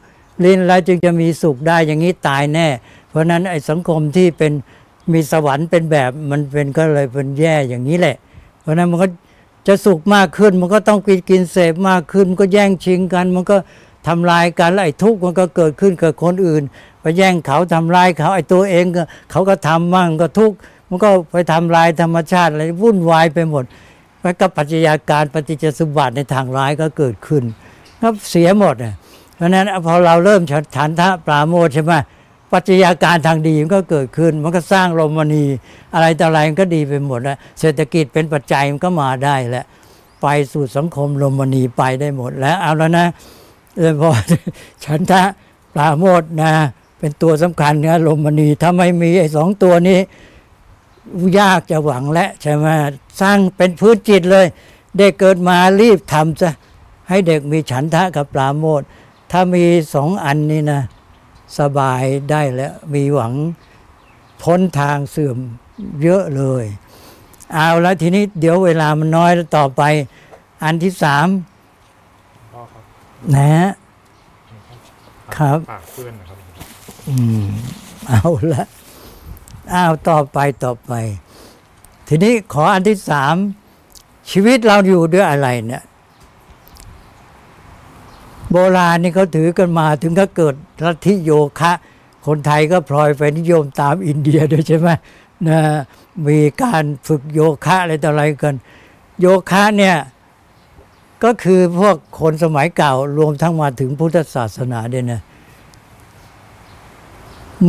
ลิ้นแล้วจึงจะมีสุขได้อย่างนี้ตายแน่ เพราะนั้นไอ้สังคมที่เป็นมีสวรรค์เป็นแบบมันเป็นก็เลยเป็นแย่อย่างนี้แหละ เพราะนั้นมันก็จะสุขมากขึ้น มันก็ต้องกินกินเสพมากขึ้น มันก็แย่งชิงกัน มันก็ทำลายกันไอ้ทุกข์มันก็เกิดขึ้นกับคนอื่นไปแย่งเขาทำลายเขาไอ้ตัวเองก็เขาก็ทำมั่งก็ทุกข์มันก็ไปทำลายธรรมชาติอะไรวุ่นวายไปหมด แล้วก็ปัจจัยาการปฏิจจสมบัติในทางร้ายก็เกิดขึ้นก็เสียหมดเพราะนั้นพอเราเริ่มฉันทะปราโมทใช่ไหมปัจจัยาการทางดีมันก็เกิดขึ้น มันก็สร้างลมณีอะไรต่ออะไรมันก็ดีไปหมดแล้วเศรษฐกิจเป็นปัจจัยมันก็มาได้แล้วไปสู่สังคมลมณีไปได้หมดแล้วเอาแล้วนะเออพอฉันทะปราโมทนะ เป็นตัวสำคัญนี่ยลมณีถ้าไม่มีไอ้สองตัวนี้ ยากจะหวังและใช่ไหมสร้างเป็นพื้นจิตเลย เด็กเกิดมารีบทำซะให้เด็กมีฉันทะกับปราโมทถ้ามีสองอันนี้นะ สบายได้แล้ว มีหวังพ้นทางเสื่อมเยอะเลย เอาแล้วทีนี้เดี๋ยวเวลามันน้อยแล้วต่อไป อันที่สามนะครับเพื่อนนะครับ อืม เอาละ อ้าวต่อไปต่อไป ทีนี้ขออันที่สามชีวิตเราอยู่ด้วยอะไรเนี่ยโบราณนี่เขาถือกันมาถึงก็เกิดลัทธิโยคะ คนไทยก็พลอยไปนิยมตามอินเดียด้วยใช่ไหมนะมีการฝึกโยคะอะไรต่ออะไรกัน โยคะเนี่ยก็คือพวกคนสมัยเก่ารวมทั้งมาถึงพุทธศาสนาด้วยนะ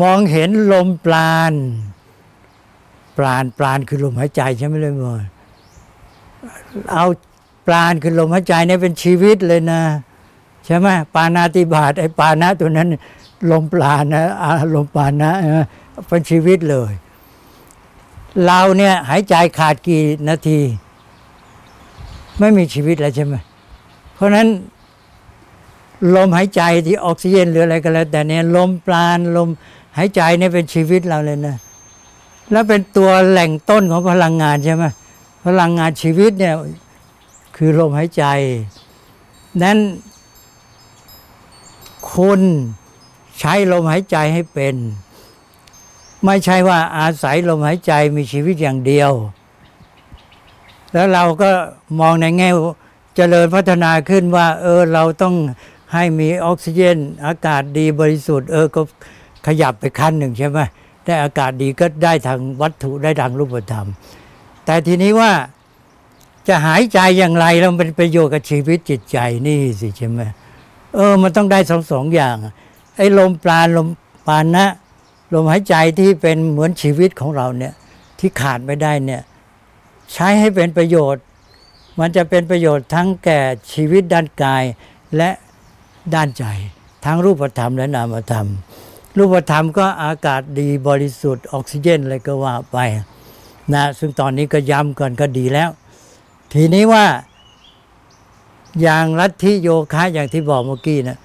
มองเห็นลมปราณ ปราณปราณคือลมหายใจใช่ไหมเลยมอเอาปราณคือลมหายใจเนี่ยเป็นชีวิตเลยนะ ใช่ไหมปานาติบาตไอ้ปานะตัวนั้น ลมปราณนะอารมปราณนะเป็นชีวิตเลย เราเนี่ยหายใจขาดกี่นาที ไม่มีชีวิตแล้วใช่ไหมเพราะนั้น ลมหายใจที่ออกซิเจนหรืออะไรก็แล้ว แต่เนี่ยลมปราณลมหายใจเนี่ยเป็นชีวิตเราเลยนะแล้วเป็นตัวแหล่งต้นของพลังงานใช่ไหมพลังงานชีวิตเนี่ยคือลมหายใจ นั้นคุณใช้ลมหายใจให้เป็น ไม่ใช่ว่าอาศัยลมหายใจมีชีวิตอย่างเดียว แล้วเราก็มองในแง่เจริญพัฒนาขึ้นว่า เออเราต้อง ให้มีออกซิเจน อากาศดีบริสุทธิ์เออก็ขยับไปขั้นหนึ่งใช่ไหมได้อากาศดีก็ได้ทางวัตถุได้ทางรูปธรรม แต่ทีนี้ว่าจะหายใจอย่างไรแล้วเป็นประโยชน์กับชีวิตจิตใจนี่สิใช่ไหมเออ มันต้องได้สองสองอย่างไอ้ลมปราณลมปานะ ลมหายใจที่เป็นเหมือนชีวิตของเราเนี่ย ที่ขาดไม่ได้เนี่ย ใช้ให้เป็นประโยชน์ มันจะเป็นประโยชน์ทั้งแก่ชีวิตด้านกาย และ ด้านใจ ทั้งรูปธรรมและนามธรรม รูปธรรมก็อากาศดีบริสุทธิ์ออกซิเจนอะไรก็ว่าไปนะซึ่งตอนนี้ก็ย้ำก่อนก็ดีแล้ว ทีนี้ว่าอย่างลัทธิโยคะอย่างที่บอกเมื่อกี้นะ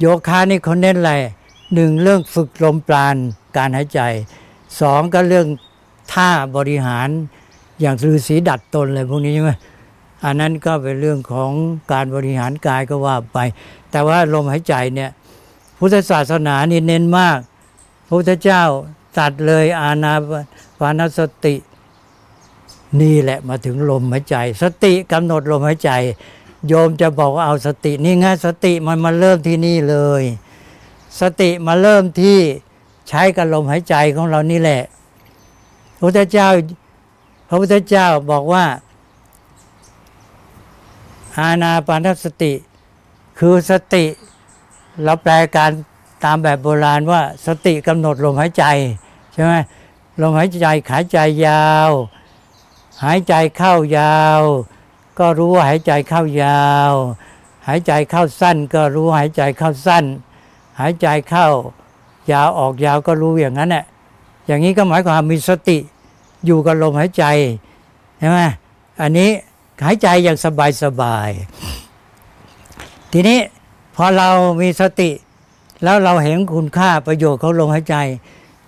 โยคะนี่เขาเน้นอะไรหนึ่งเรื่องฝึกลมปราณการหายใจสองก็เรื่องท่าบริหารอย่างฤาษีดัดตนอะไรพวกนี้ใช่ไหมอันนั้นก็เป็นเรื่องของการบริหารกายก็ว่าไป แต่ว่าลมหายใจเนี่ยพุทธศาสนานี่เน้นมาก พระพุทธเจ้าตัดเลยอาณาปานสติ นี่แหละมาถึงลมหายใจ สติกำหนดลมหายใจ โยมจะบอกว่าเอาสติ นี่ไงสติมันมาเริ่มที่นี่เลย สติมาเริ่มที่ใช้กับลมหายใจของเรานี่แหละพระพุทธเจ้า พระพุทธเจ้าบอกว่าอาณาปานสติ คือสติเราแปลการตามแบบโบราณว่าสติกำหนดลมหายใจใช่ไหมลมหายใจหายใจยาว หายใจเข้ายาว ก็รู้ว่าหายใจเข้ายาว หายใจเข้าสั้น ก็รู้หายใจเข้าสั้น หายใจเข้ายาวออกยาวก็รู้อย่างนั้นแหละอย่างนี้ก็หมายความมีสติอยู่กับลมหายใจใช่ไหมอันนี้หายใจอย่างสบายสบาย ทีนี้พอเรามีสติ แล้วเราเห็นคุณค่าประโยชน์ของลมหายใจ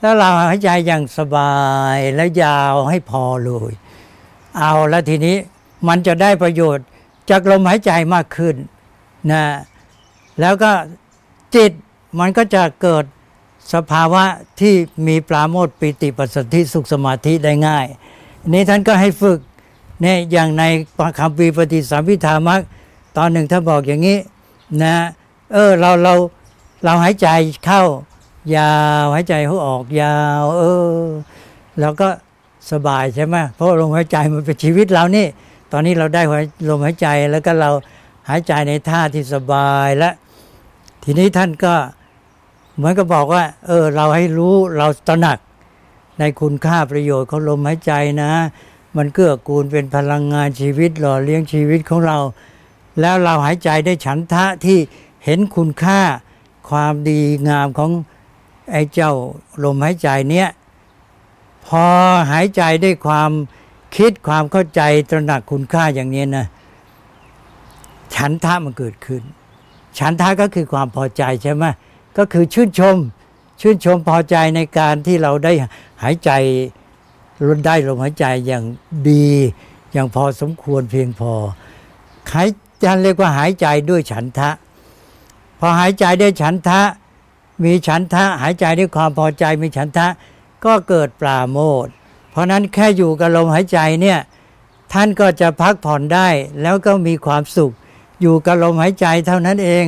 แล้วเราหายใจอย่างสบายและยาวให้พอเลย เอาแล้วทีนี้มันจะได้ประโยชน์จากลมหายใจมากขึ้นนะแล้วก็จิตมันก็จะเกิดสภาวะที่มีปราโมทปิติปัสสติสุขสมาธิได้ง่าย นี้ท่านก็ให้ฝึกเนี่ยอย่างในคำปีปฏิสัมพิธามักตอนหนึ่งถ้านบอกอย่างนี้ นะเออเราเราเราหายใจเข้า ยาวหายใจเขาออกยาว เออเราก็สบายใช่ไหมเพราะลมหายใจมันเป็นชีวิตเรานี่ ตอนนี้เราได้ลมหายใจแล้วก็เราหายใจในท่าที่สบายแล้วทีนี้ท่านก็เหมือนกับบอกว่า เออ เราให้รู้เราตระหนัก ในคุณค่าประโยชน์ของลมหายใจนะ มันเกื้อกูลเป็นพลังงานชีวิตหล่อเลี้ยงชีวิตของเรา แล้วเราหายใจได้ฉันทะที่เห็นคุณค่าความดีงามของไอ้เจ้าลมหายใจเนี้ยพอหายใจได้ความคิดความเข้าใจตระหนักคุณค่าอย่างนี้นะฉันทะมันเกิดขึ้น ฉันทะก็คือความพอใจใช่ไหมก็คือชื่นชม ชื่นชมพอใจในการที่เราได้หายใจได้ลมหายใจอย่างดี อย่างพอสมควรเพียงพอหาย จันเรียกว่าหายใจด้วยฉันทะ พอหายใจได้ฉันทะ มีฉันทะหายใจด้วยความพอใจมีฉันทะก็เกิดปราโมทเพราะนั้นแค่อยู่กับลมหายใจเนี่ยท่านก็จะพักผ่อนได้แล้วก็มีความสุข อยู่กับลมหายใจเท่านั้นเอง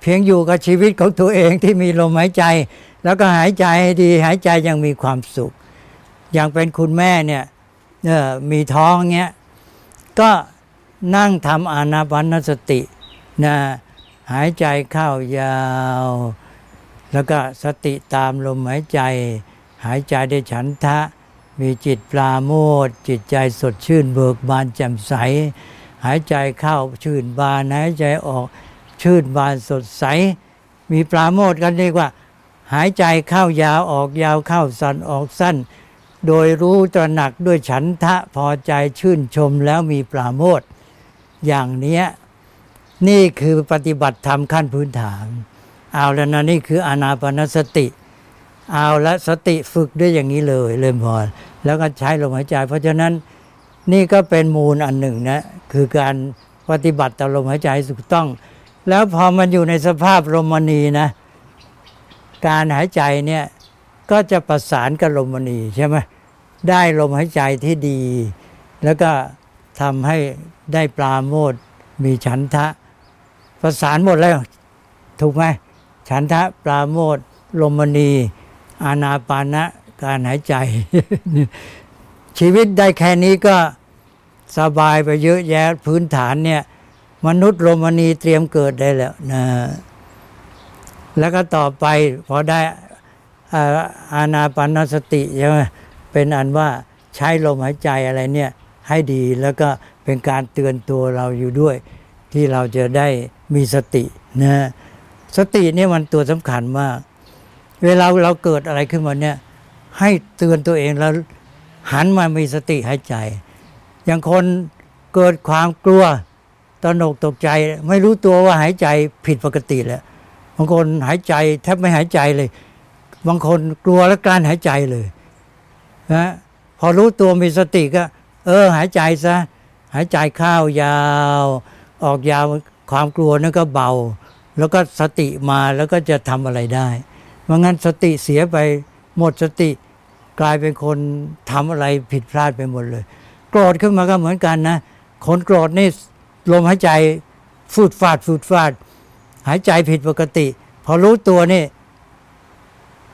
เพียงอยู่กับชีวิตของตัวเองที่มีลมหายใจ แล้วก็หายใจให้ดีหายใจยังมีความสุข อย่างเป็นคุณแม่เนี่ยมีท้องเงี้ยก็ นั่งทำอานาปานสตินะหายใจเข้ายาว แล้วก็สติตามลมหายใจ หายใจได้ฉันทะ มีจิตปลาโมดจิตใจสดชื่นเบิกบานแจ่มใส หายใจเข้าชื่นบานหายใจออกชื่นบานสดใส มีปราโมทกันเรียกว่า หายใจเข้ายาวออกยาวเข้าสั้นออกสั้น โดยรู้ตระหนักด้วยฉันทะพอใจชื่นชมแล้วมีปราโมท อย่างนี้นี่คือปฏิบัติธรรมขั้นพื้นฐาน เอาแล้วนะนี่คืออนาปนสติ เอาละสติฝึกด้วยอย่างนี้เลยเลยพอแล้วก็ใช้ลมหายใจ เพราะฉะนั้นนี่ก็เป็นมูลอันหนึ่งนะคือการปฏิบัติต่อลมหายใจถูกต้อง แล้วพอมันอยู่ในสภาพลมมณีนะการหายใจเนี่ยก็จะประสานกับลมณีใช่ไหมได้ลมหายใจที่ดี แล้วก็ทำให้ ได้ปราโมทมีฉันทะ ประสานหมดแล้ว ถูกไหมฉันทะปราโมทลมณี อานาปานะการหายใจ ชีวิตได้แค่นี้ก็สบายไปเยอะแยะพื้นฐานเนี่ย มนุษย์ลมณีเตรียมเกิดได้แล้วนะแล้วก็ต่อไปพอได้อาอานาปานสติใช่ไหมเป็นอันว่าใช้ลมหายใจอะไรเนี่ยให้ดีแล้วก็ เป็นการเตือนตัวเราอยู่ด้วย ที่เราจะได้มีสตินะสติเนี่ยมันตัวสำคัญมาก เวลาเราเกิดอะไรขึ้นมาเนี่ยให้เตือนตัวเองแล้วหันมามีสติหายใจ อย่างคนเกิดความกลัวตระหนกตกใจ ไม่รู้ตัวว่าหายใจผิดปกติแล้วบางคนหายใจแทบไม่หายใจเลย บางคนกลัวแล้วกลั้นหายใจเลยนะพอรู้ตัวมีสติก็ เออ หายใจซะ หายใจเข้ายาว ออกยาวความกลัวนั่นก็เบา แล้วก็สติมาแล้วก็จะทำอะไรได้ไมางั้นสติเสียไปหมดสติกลายเป็นคนทำอะไรผิดพลาดไปหมดเลย โกรธขึ้นมาก็เหมือนกันนะคนโกรธนี่ลมหายใจฟูดฟาดฟูดฟาด หายใจผิดปกติ พอรู้ตัวนี่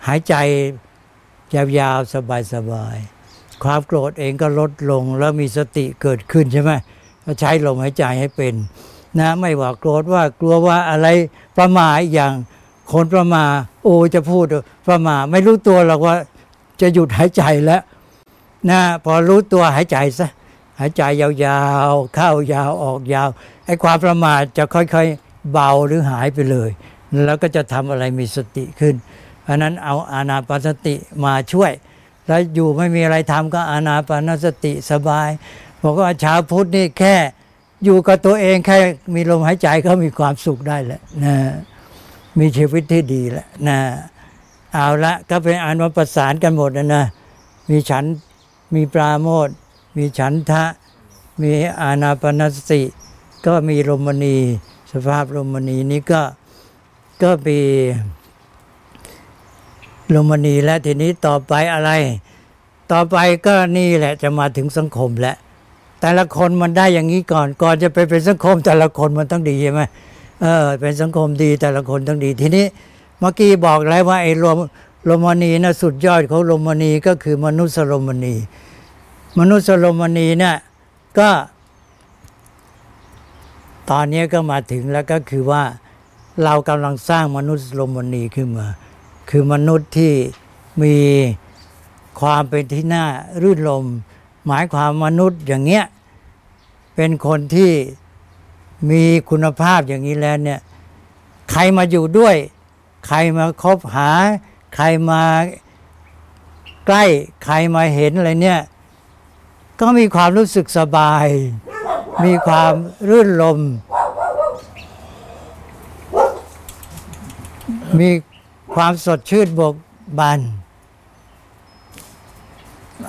หายใจยาวๆสบายๆ ความโกรธเองก็ลดลงแล้วมีสติเกิดขึ้นใช่ไหมก็ใช้ลมหายใจให้เป็น นะไม่ว่าโกรธว่ากลัวว่าอะไรประมาทอย่างคนประมาโอจะพูดประมาไม่รู้ตัวหรอกว่าจะหยุดหายใจแล้วนะพอรู้ตัวหายใจซะหายใจยาวๆ เข้ายาวออกยาวไอ้ความประมาทจะค่อยๆเบาหรือหายไปเลย แล้วก็จะทำอะไรมีสติขึ้น เพราะนั้นเอาอานาปสติมาช่วย แล้วอยู่ไม่มีอะไรทำก็อานาปานสติสบายบอกว่าชาวพุทธนี่แค่อยู่กับตัวเองแค่มีลมหายใจก็มีความสุขได้แล้วนะมีชีวิตที่ดีแล้วนะเอาละก็เป็นอันว่าประสานกันหมดนะนะมีฉันมีปราโมทมีฉันทะ มีอานาปนสติ ก็มีลมณี สภาพลมณีนี้ก็ก็มี ลมณีและทีนี้ต่อไปอะไร ต่อไปก็นี่แหละจะมาถึงสังคมแล้วแต่ละคนมันได้อย่างนี้ก่อน ก่อนจะไปเป็นสังคม แต่ละคนมันต้องดีใช่ไหมเออเป็นสังคมดีแต่ละคนต้องดี ทีนี้เมื่อกี้บอกแล้วว่าไอ้ลมลมณีนะสุดยอดของลมณีก็คือมนุษย์ลมณีมนุษย์ลมณีเนี่ยก็ ตอนนี้ก็มาถึงแล้วก็คือว่าเรากำลังสร้างมนุษย์ลมณีขึ้นมา คือมนุษย์ที่มีความเป็นที่น่ารื่นรมหมายความมนุษย์อย่างเงี้ยเป็นคนที่มีคุณภาพอย่างนี้แล้วเนี่ยใครมาอยู่ด้วย ใครมาคบหา ใครมาใกล้ใครมาเห็นอะไรเนี่ยก็มีความรู้สึกสบาย มีความรื่นรมมี ความสดชื่นบกบัน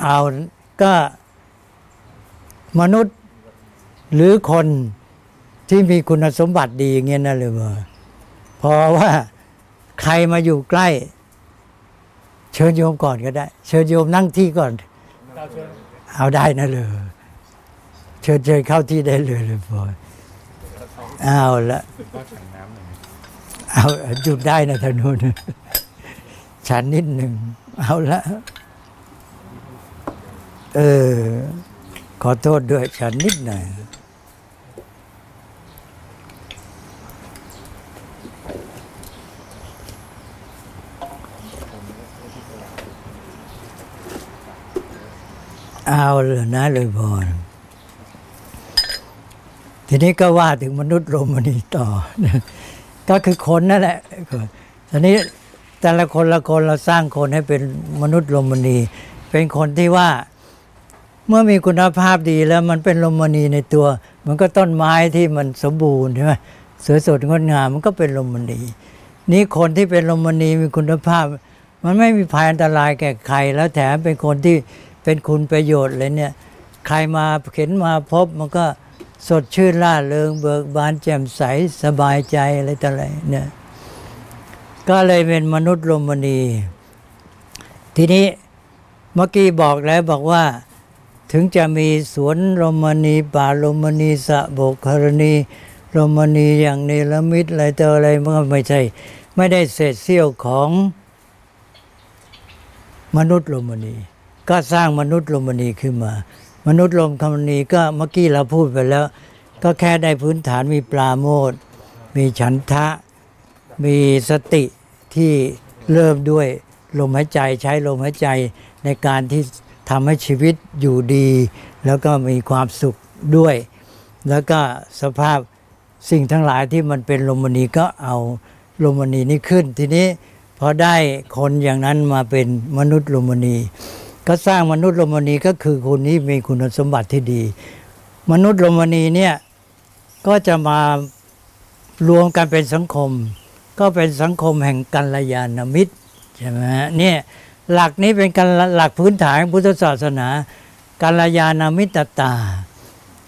เอาก็มนุษย์หรือคนที่มีคุณสมบัติดีอย่างเงี้ยนะเลยว่าเพราะว่าใครมาอยู่ใกล้ เชิญโยมก่อนก็ได้ เชิญโยมนั่งที่ก่อน เอาได้นะเลยเชิญเชิญเข้าที่ได้เลยเลยพอเอาละ เอาหยุดได้นะทางนู้นฉันนิดหนึ่ง เอาละ เออ ขอโทษด้วยฉันนิดหน่อยเอาเลยนะเลยพรทีนี้ก็ว่าถึงมนุษย์โรมนีต่อ ก็คือคนนั่นแหละทีนี้แต่ละคนละคนเราสร้างคนให้เป็นมนุษย์โรมนีเป็นคนที่ว่าเมื่อมีคุณภาพดีแล้วมันเป็นโรมนีในตัว มันก็ต้นไม้ที่มันสมบูรณ์ใช่ไหมสวยสดงดงามมันก็เป็นโรมนีนี่คนที่เป็นโรมนีมีคุณภาพ มันไม่มีภัยอันตรายแก่ใคร แล้วแถมเป็นคนที่เป็นคุณประโยชน์เลยเนี่ย ใครมาเข็นมาพบมันก็ สดชื่นล่าเริงเบิกบานแจ่มใสสบายใจอะไรต่ออะไรเนี่ยก็เลยเป็นมนุษย์ลมณี ทีนี้เมื่อกี้บอกแล้วบอกว่า ถึงจะมีสวนลมณีป่าลมณีสะโบกครณีลมณีอย่างเนรมิตอะไรต่ออะไรมันก็ไม่ใช่ ไม่ได้เศษเสี้ยวของมนุษย์ลมณี ก็สร้างมนุษย์ลมณีขึ้นมา มนุษย์ลมคมณีก็เมื่อกี้เราพูดไปแล้ว ก็แค่ได้พื้นฐานมีปลาโมดมีฉันทะ มีสติที่เริ่มด้วยลมหายใจใช้ลมหายใจในการที่ทำให้ชีวิตอยู่ดี แล้วก็มีความสุขด้วย แล้วก็สภาพสิ่งทั้งหลายที่มันเป็นลมณีก็เอาลมณีนี้ขึ้น ทีนี้พอได้คนอย่างนั้นมาเป็นมนุษย์ลมณี ก็สร้างมนุษย์โลมณีก็คือคนนี้มีคุณสมบัติที่ดี มนุษย์โลมณีเนี่ยก็จะมารวมกันเป็นสังคม ก็เป็นสังคมแห่งกัลยาณมิตรใช่ไหมฮะเนี่ยหลักนี้เป็นการหลักพื้นฐานพุทธศาสนากัลยาณมิตรตา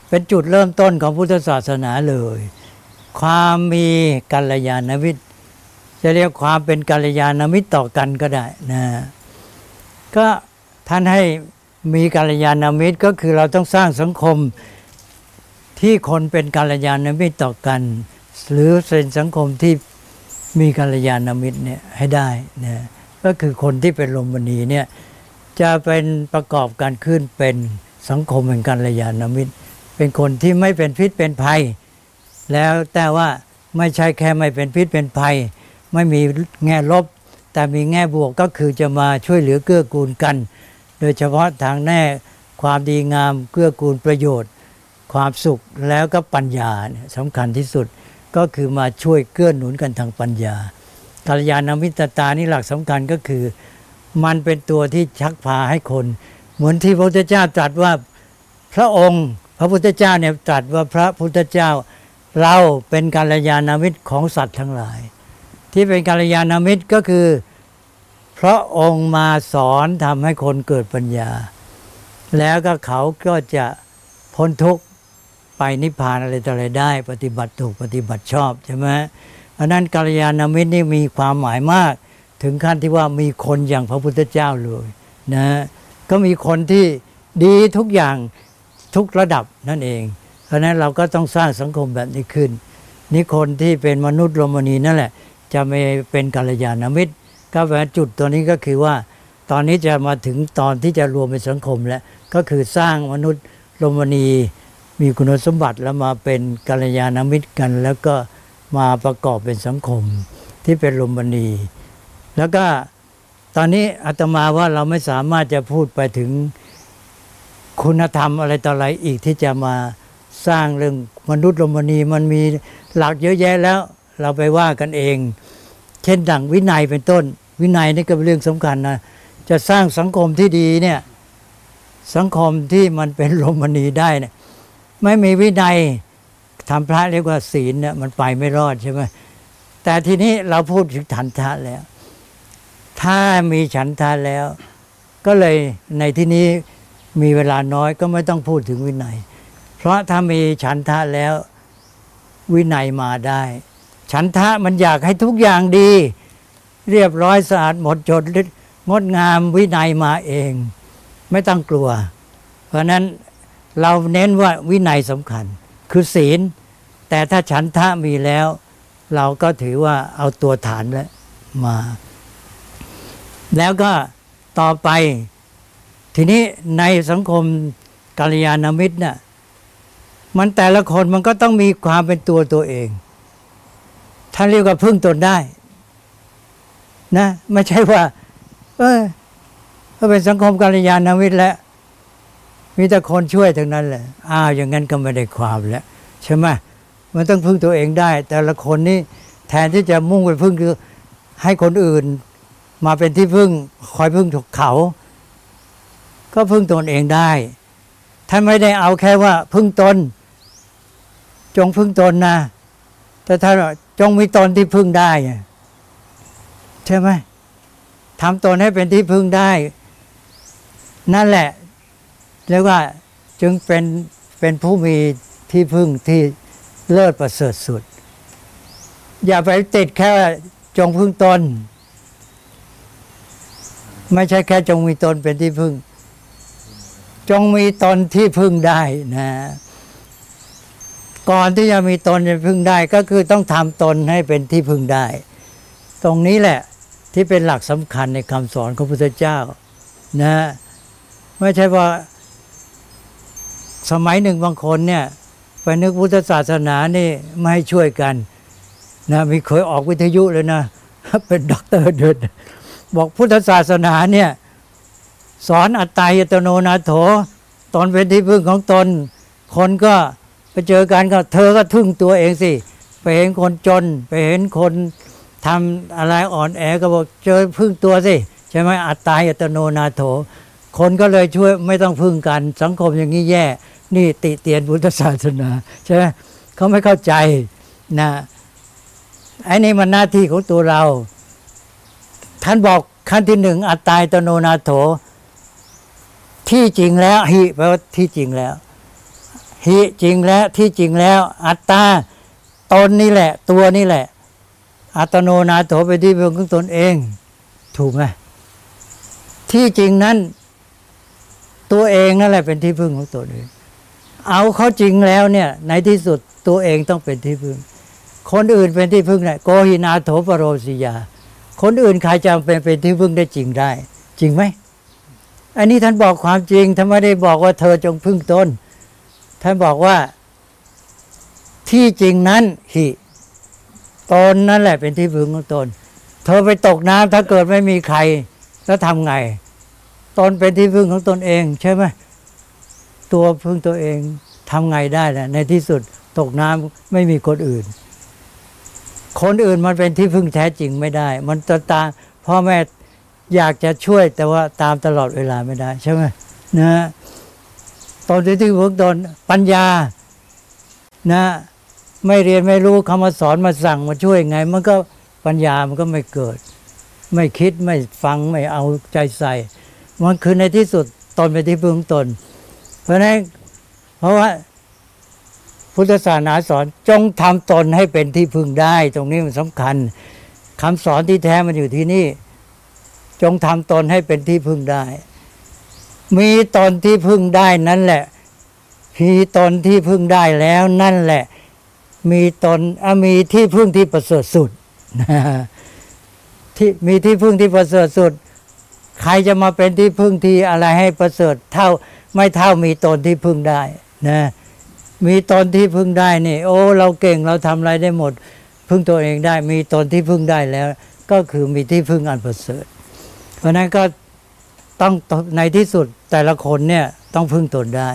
เป็นจุดเริ่มต้นของพุทธศาสนาเลย ความมีกัลยาณมิตรจะเรียกความเป็นกัลยาณมิตรต่อกันก็ได้นะก็ ท่านให้มีกัลยาณมิตรก็คือเราต้องสร้างสังคมที่คนเป็นกัลยาณมิตรต่อกัน หรือเป็นสังคมที่มีกัลยาณมิตรเนี่ยให้ได้นะก็คือคนที่เป็นลมณีเนี่ยจะเป็นประกอบการขึ้นเป็นสังคมแห่งกัลยาณมิตร เป็นคนที่ไม่เป็นพิษเป็นภัย แล้วแต่ว่าไม่ใช่แค่ไม่เป็นพิษเป็นภัย ไม่มีแง่ลบ แต่มีแง่บวกก็คือจะมาช่วยเหลือเกื้อกูลกัน โดยเฉพาะทางแน่ความดีงามเกื้อกูลประโยชน์ ความสุขแล้วก็ปัญญาสำคัญที่สุดก็คือมาช่วยเกื้อหนุนกันทางปัญญากัลยาณมิตรตานี่หลักสำคัญก็คือ มันเป็นตัวที่ชักพาให้คน เหมือนที่พระพุทธเจ้าตรัสว่าพระองค์ พระพุทธเจ้าเนี่ยตรัสว่าพระพุทธเจ้า เราเป็นกัลยาณมิตรของสัตว์ทั้งหลาย ที่เป็นกัลยาณมิตรก็คือ พระองค์มาสอนทำให้คนเกิดปัญญา แล้วก็เขาก็จะพ้นทุกข์ไปนิพพานอะไรต่ออะไรได้ ปฏิบัติถูกปฏิบัติชอบใช่ไหมเพราะนั้นกัลยาณมิตรนี่มีความหมายมาก ถึงขั้นที่ว่ามีคนอย่างพระพุทธเจ้าเลยนะก็มีคนที่ดีทุกอย่างทุกระดับนั่นเอง เพราะนั้นเราก็ต้องสร้างสังคมแบบนี้ขึ้น นี่คนที่เป็นมนุษย์โรมนีนั่นแหละ จะไม่เป็นกัลยาณมิตร ก็แปลจุดตัวนี้ก็คือว่าตอนนี้จะมาถึงตอนที่จะรวมเป็นสังคมแล้ว ก็คือสร้างมนุษย์โรมนีมีคุณสมบัติแล้วมาเป็นกัลยาณมิตรกัน แล้วก็มาประกอบเป็นสังคมที่เป็นลมณีแล้วก็ตอนนี้อาตมาว่าเราไม่สามารถจะพูดไปถึงคุณธรรมอะไรต่ออะไรอีกที่จะมาสร้างเรื่องมนุษย์ลมณีมันมีหลักเยอะแยะแล้ว เราไปว่ากันเอง เช่นดังวินัยเป็นต้น วินัยนี่ก็เป็นเรื่องสำคัญนะจะสร้างสังคมที่ดีเนี่ยสังคมที่มันเป็นลมณีได้เนี่ยไม่มีวินัยทำพระเรียกว่าศีลเนี่ยมันไปไม่รอดใช่ไหมแต่ทีนี้เราพูดถึงฉันทะแล้ว ถ้ามีฉันทะแล้ว ก็เลยในที่นี้มีเวลาน้อยก็ไม่ต้องพูดถึงวินัย เพราะถ้ามีฉันทะแล้ววินัยมาได้ ฉันทะมันอยากให้ทุกอย่างดี เรียบร้อยสะอาดหมดจดงดงามวินัยมาเอง ไม่ต้องกลัว เพราะนั้นเราเน้นว่าวินัยสำคัญ คือศีล แต่ถ้าฉันทะมีแล้ว เราก็ถือว่าเอาตัวฐานแล้วมา แล้วก็ต่อไป ทีนี้ในสังคมกัลยาณมิตรน่ะมันแต่ละคนมันก็ต้องมีความเป็นตัวตัวเองท่านเรียกว่าพึ่งตนได้ นะไม่ใช่ว่า เออก็เป็นสังคมกัลยาณมิตรแล้วมีแต่คนช่วยทั้งนั้นแหละอ้าวอย่างนั้นก็ไม่ได้ความแล้วใช่ไหมมันต้องพึ่งตัวเองได้ แต่ละคนนี่แทนที่จะมุ่งไปพึ่งคือให้คนอื่น มาเป็นที่พึ่ง คอยพึ่งถูกเขา ก็พึ่งตนเองได้ท่านไม่ได้เอาแค่ว่า พึ่งตน จงพึ่งตนนะแต่ถ้านจงมีตนที่พึ่งได้ ใช่ไหมทำตนให้เป็นที่พึ่งได้ นั่นแหละเรียกว่าจึงเป็นเป็นผู้มีที่พึ่งที่เลิศประเสริฐสุด อย่าไปติดแค่จงพึ่งตน ไม่ใช่แค่จงมีตนเป็นที่พึ่ง จงมีตนที่พึ่งได้นะ ก่อนที่จะมีตนจะพึ่งได้ ก็คือต้องทำตนให้เป็นที่พึ่งได้ ตรงนี้แหละ ที่เป็นหลักสำคัญในคำสอนของพระพุทธเจ้านะไม่ใช่ว่า สมัยหนึ่งบางคนเนี่ยไปนึกพุทธศาสนานี่ไม่ให้ช่วยกันนะมีเคยออกวิทยุเลยนะ เป็นด็อกเตอร์เดินบอกพุทธศาสนาเนี่ยสอนอัตตาหิ อัตตโนนาโถ ตนเป็นที่พึ่งของตน คนก็ไปเจอกันก็เธอก็พึ่งตัวเองสิ ไปเห็นคนจน ไปเห็นคน ทำอะไรอ่อนแอก็บอกเจอพึ่งตัวสิใช่ไหมอัตตาหิ อัตตโนนาโถ คนก็เลยช่วยไม่ต้องพึ่งกัน สังคมอย่างนี้แย่ นี่ติเตียนพุทธศาสนาใช่ไหมเขาไม่เข้าใจนะไอ้นี่มันหน้าที่ของตัวเรา ท่านบอกขั้นที่หนึ่งอัตตายตโนนาโถ ที่จริงแล้วหิแปลว่าที่จริงแล้วหิจริงแล้วที่จริงแล้ว อัตตาตนนี่แหละ ตัวนี่แหละ อัตโนนาโถไปนที่พึ่งของตนเอง ถูกไหมที่จริงนั้น ตัวเองนั่นแหละเป็นที่พึ่งของตนเอง เอาเขาจริงแล้วเนี่ย ในที่สุดตัวเองต้องเป็นที่พึ่ง คนอื่นเป็นที่พึ่งเนี่ยโกหินาโถปโรสิยา คนอื่นใครจะเป็นเป็นที่พึ่งได้จริงได้ จริงไหมอันนี้ท่านบอกความจริงท่านไม่ได้บอกว่าเธอจงพึ่งตนท่านบอกว่าที่จริงนั้นหิ ตนนั่นแหละเป็นที่พึ่งของตน เธอไปตกน้ำถ้าเกิดไม่มีใครแล้วทำไง ตนเป็นที่พึ่งของตนเอง ใช่ไหมตัวพึ่งตัวเองทำไงได้ล่ะในที่สุดตกน้ำไม่มีคนอื่น คนอื่นมันเป็นที่พึ่งแท้จริงไม่ได้ มันตตามพ่อแม่อยากจะช่วยแต่ว่าตามตลอดเวลาไม่ได้ ใช่ไหมนะตอนที่ที่พึ่งตนปัญญานะ ไม่เรียนไม่รู้คำมาสอนมาสั่งมาช่วยไง มันก็ปัญญามันก็ไม่เกิด ไม่คิดไม่ฟังไม่เอาใจใส่ มันคือในที่สุดตนเป็นที่พึ่งตน เพราะนั้นเพราะว่าพุทธศาสนาสอนจงทำตนให้เป็นที่พึ่งได้ ตรงนี้มันสำคัญคำสอนที่แท้มันอยู่ที่นี่ จงทำตนให้เป็นที่พึ่งได้ มีตนที่พึ่งได้นั่นแหละมีตนที่พึ่งได้แล้วนั่นแหละ มีตนมีที่พึ่งที่ประเสริฐสุดนะที่มีที่พึ่งที่ประเสริฐสุด ใครจะมาเป็นที่พึ่งที่อะไรให้ประเสริฐเท่าไม่เท่ามีตนที่พึ่งได้นะมีตนที่พึ่งได้นี่ โอ้ เราเก่งเราทำอะไรได้หมด พึ่งตัวเองได้ มีตนที่พึ่งได้แล้ว ก็คือมีที่พึ่งอันประเสริฐ เพราะนั้นก็ต้องในที่สุดแต่ละคนเนี่ยต้องพึ่งตนได้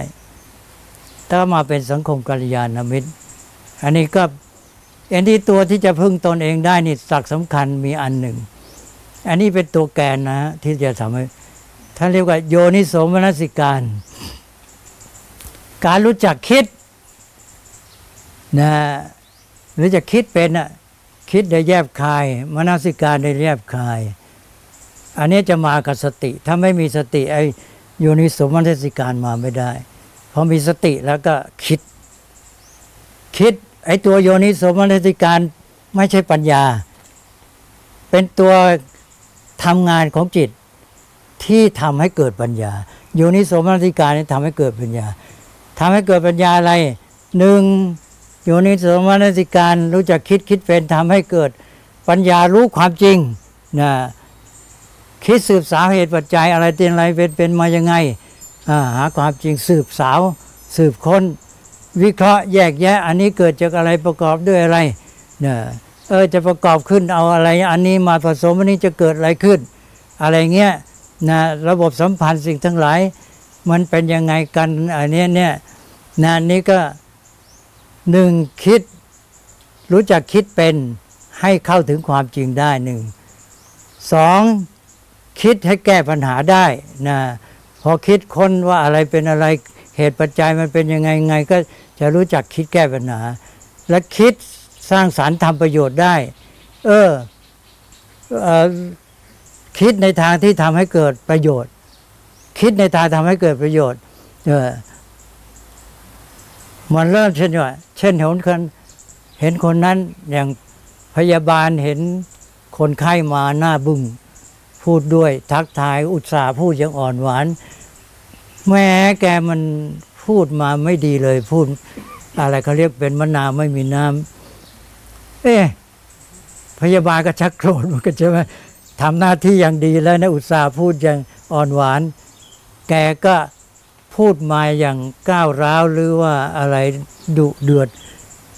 ถ้ามาเป็นสังคมกัลยาณมิตร อันนี้ก็อันที่ตัวที่จะพึ่งตนเองได้นี่สักสำคัญมีอันหนึ่ง อันนี้เป็นตัวแกนนะที่จะทำให้ท่านเรียกว่าโยนิโสมนสิการ การรู้จักคิดนะหรือจะคิดเป็นอะคิดได้แยบคาย มนสิการได้แยบคาย อันนี้จะมากับสติ ถ้าไม่มีสติไอโยนิสมนสิการมาไม่ได้พอมีสติแล้วก็คิด คิด ไอ้ตัวโยนิสมนสิการไม่ใช่ปัญญา เป็นตัวทำงานของจิตที่ทำให้เกิดปัญญา โยนิสมนสิการนี่ทำให้เกิดปัญญาทำให้เกิดปัญญาอะไรหนึ่งโยนิสมนสิการรู้จักคิดคิดเป็นทำให้เกิดปัญญารู้ความจริงนะคิดสืบสาวเหตุปัจจัยอะไรเป็นอะไรเป็นเป็นมายังไง หาความจริงสืบสาวสืบค้น วิเคราะห์แยกแยะ อันนี้เกิดจากอะไรประกอบด้วยอะไรเนี่ยเออจะประกอบขึ้นเอาอะไร อันนี้มาผสมอันนี้จะเกิดอะไรขึ้น อะไรเงี้ยนะระบบสัมพันธ์สิ่งทั้งหลาย มันเป็นยังไงกันอันนี้เนี่ยนะนี้ก็หนึ่งคิด รู้จักคิดเป็นให้เข้าถึงความจริงได้หนึ่งสองคิดให้แก้ปัญหาได้นะพอคิดค้นว่าอะไรเป็นอะไรเหตุปัจจัยมันเป็นยังไงไงก็ จะรู้จักคิดแก้ปัญหา และคิดสร้างสารรค์ทำประโยชน์ได้ เออเออคิดในทางที่ทำให้เกิดประโยชน์ คิดในทางทำให้เกิดประโยชน์เออมันเริ่มเช่นว่าเช่นเห็นคนเห็นคนนั้นอย่างพยาบาลเห็นคนไข้มาหน้าบึ้งพูดด้วยทักทายอุตส่าห์พูดอย่างอ่อนหวานแม้แกมัน พูดมาไม่ดีเลย พูดอะไรเขาเรียกเป็นมะนาวไม่มีน้ำเอ๊ะพยาบาลก็ชักโกรธมันก็ใช่ไหมทำหน้าที่อย่างดีแล้วนะอุตส่าห์พูดอย่างอ่อนหวาน แกก็พูดมาอย่างก้าวร้าวหรือว่าอะไรดุเดือด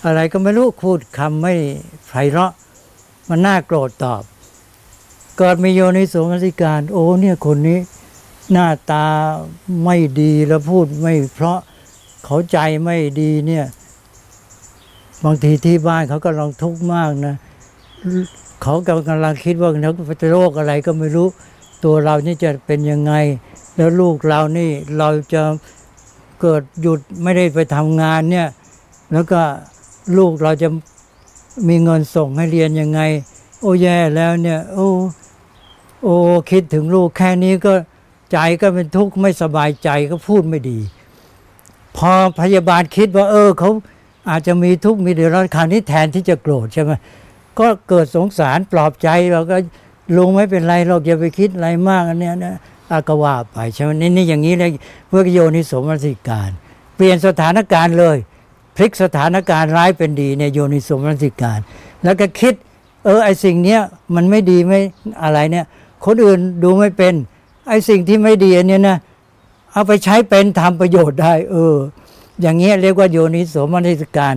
อะไรก็ไม่รู้พูดคำไม่ไพเราะ มันน่าโกรธตอบ เกิดมีโยนิสมนสิการ โอ้เนี่ยคนนี้ หน้าตาไม่ดีแล้วพูดไม่เพราะเขาใจไม่ดีเนี่ย บางทีที่บ้านเขากำลังทุกข์มากนะเขากำลังคิดว่าเขาเป็นโรคอะไรก็ไม่รู้ ตัวเรานี่จะเป็นยังไง แล้วลูกเรานี่เราจะเกิดหยุดไม่ได้ไปทำงานเนี่ย แล้วก็ลูกเราจะมีเงินส่งให้เรียนยังไง โอ้แย่แล้วเนี่ย โอ้โอ้คิดถึงลูกแค่นี้ก็ ใจก็เป็นทุกข์ไม่สบายใจก็พูดไม่ดี พอพยาบาลคิดว่า เออเขาอาจจะมีทุกข์มีเดือดร้อนคราวนี้แทนที่จะโกรธใช่ไหมก็เกิดสงสารปลอบใจเราก็ลุงไม่เป็นไรเราอย่าไปคิดอะไรมากอันเนี้ยนะอากว่าไปใช่ไหมนี่นี่อย่างนี้เลยเพื่อโยนิสมนสิการ เปลี่ยนสถานการณ์เลย พลิกสถานการณ์ร้ายเป็นดีเนี่ยโยนิสมนสิการ แล้วก็คิด เออไอสิ่งเนี้ยมันไม่ดีไม่อะไรเนี่ย คนอื่นดูไม่เป็น ไอ้สิ่งที่ไม่ดีเนี้ยนะเอาไปใช้เป็นทำประโยชน์ได้ เออ อย่างเงี้ยเรียกว่าโยนิโสมนสิการ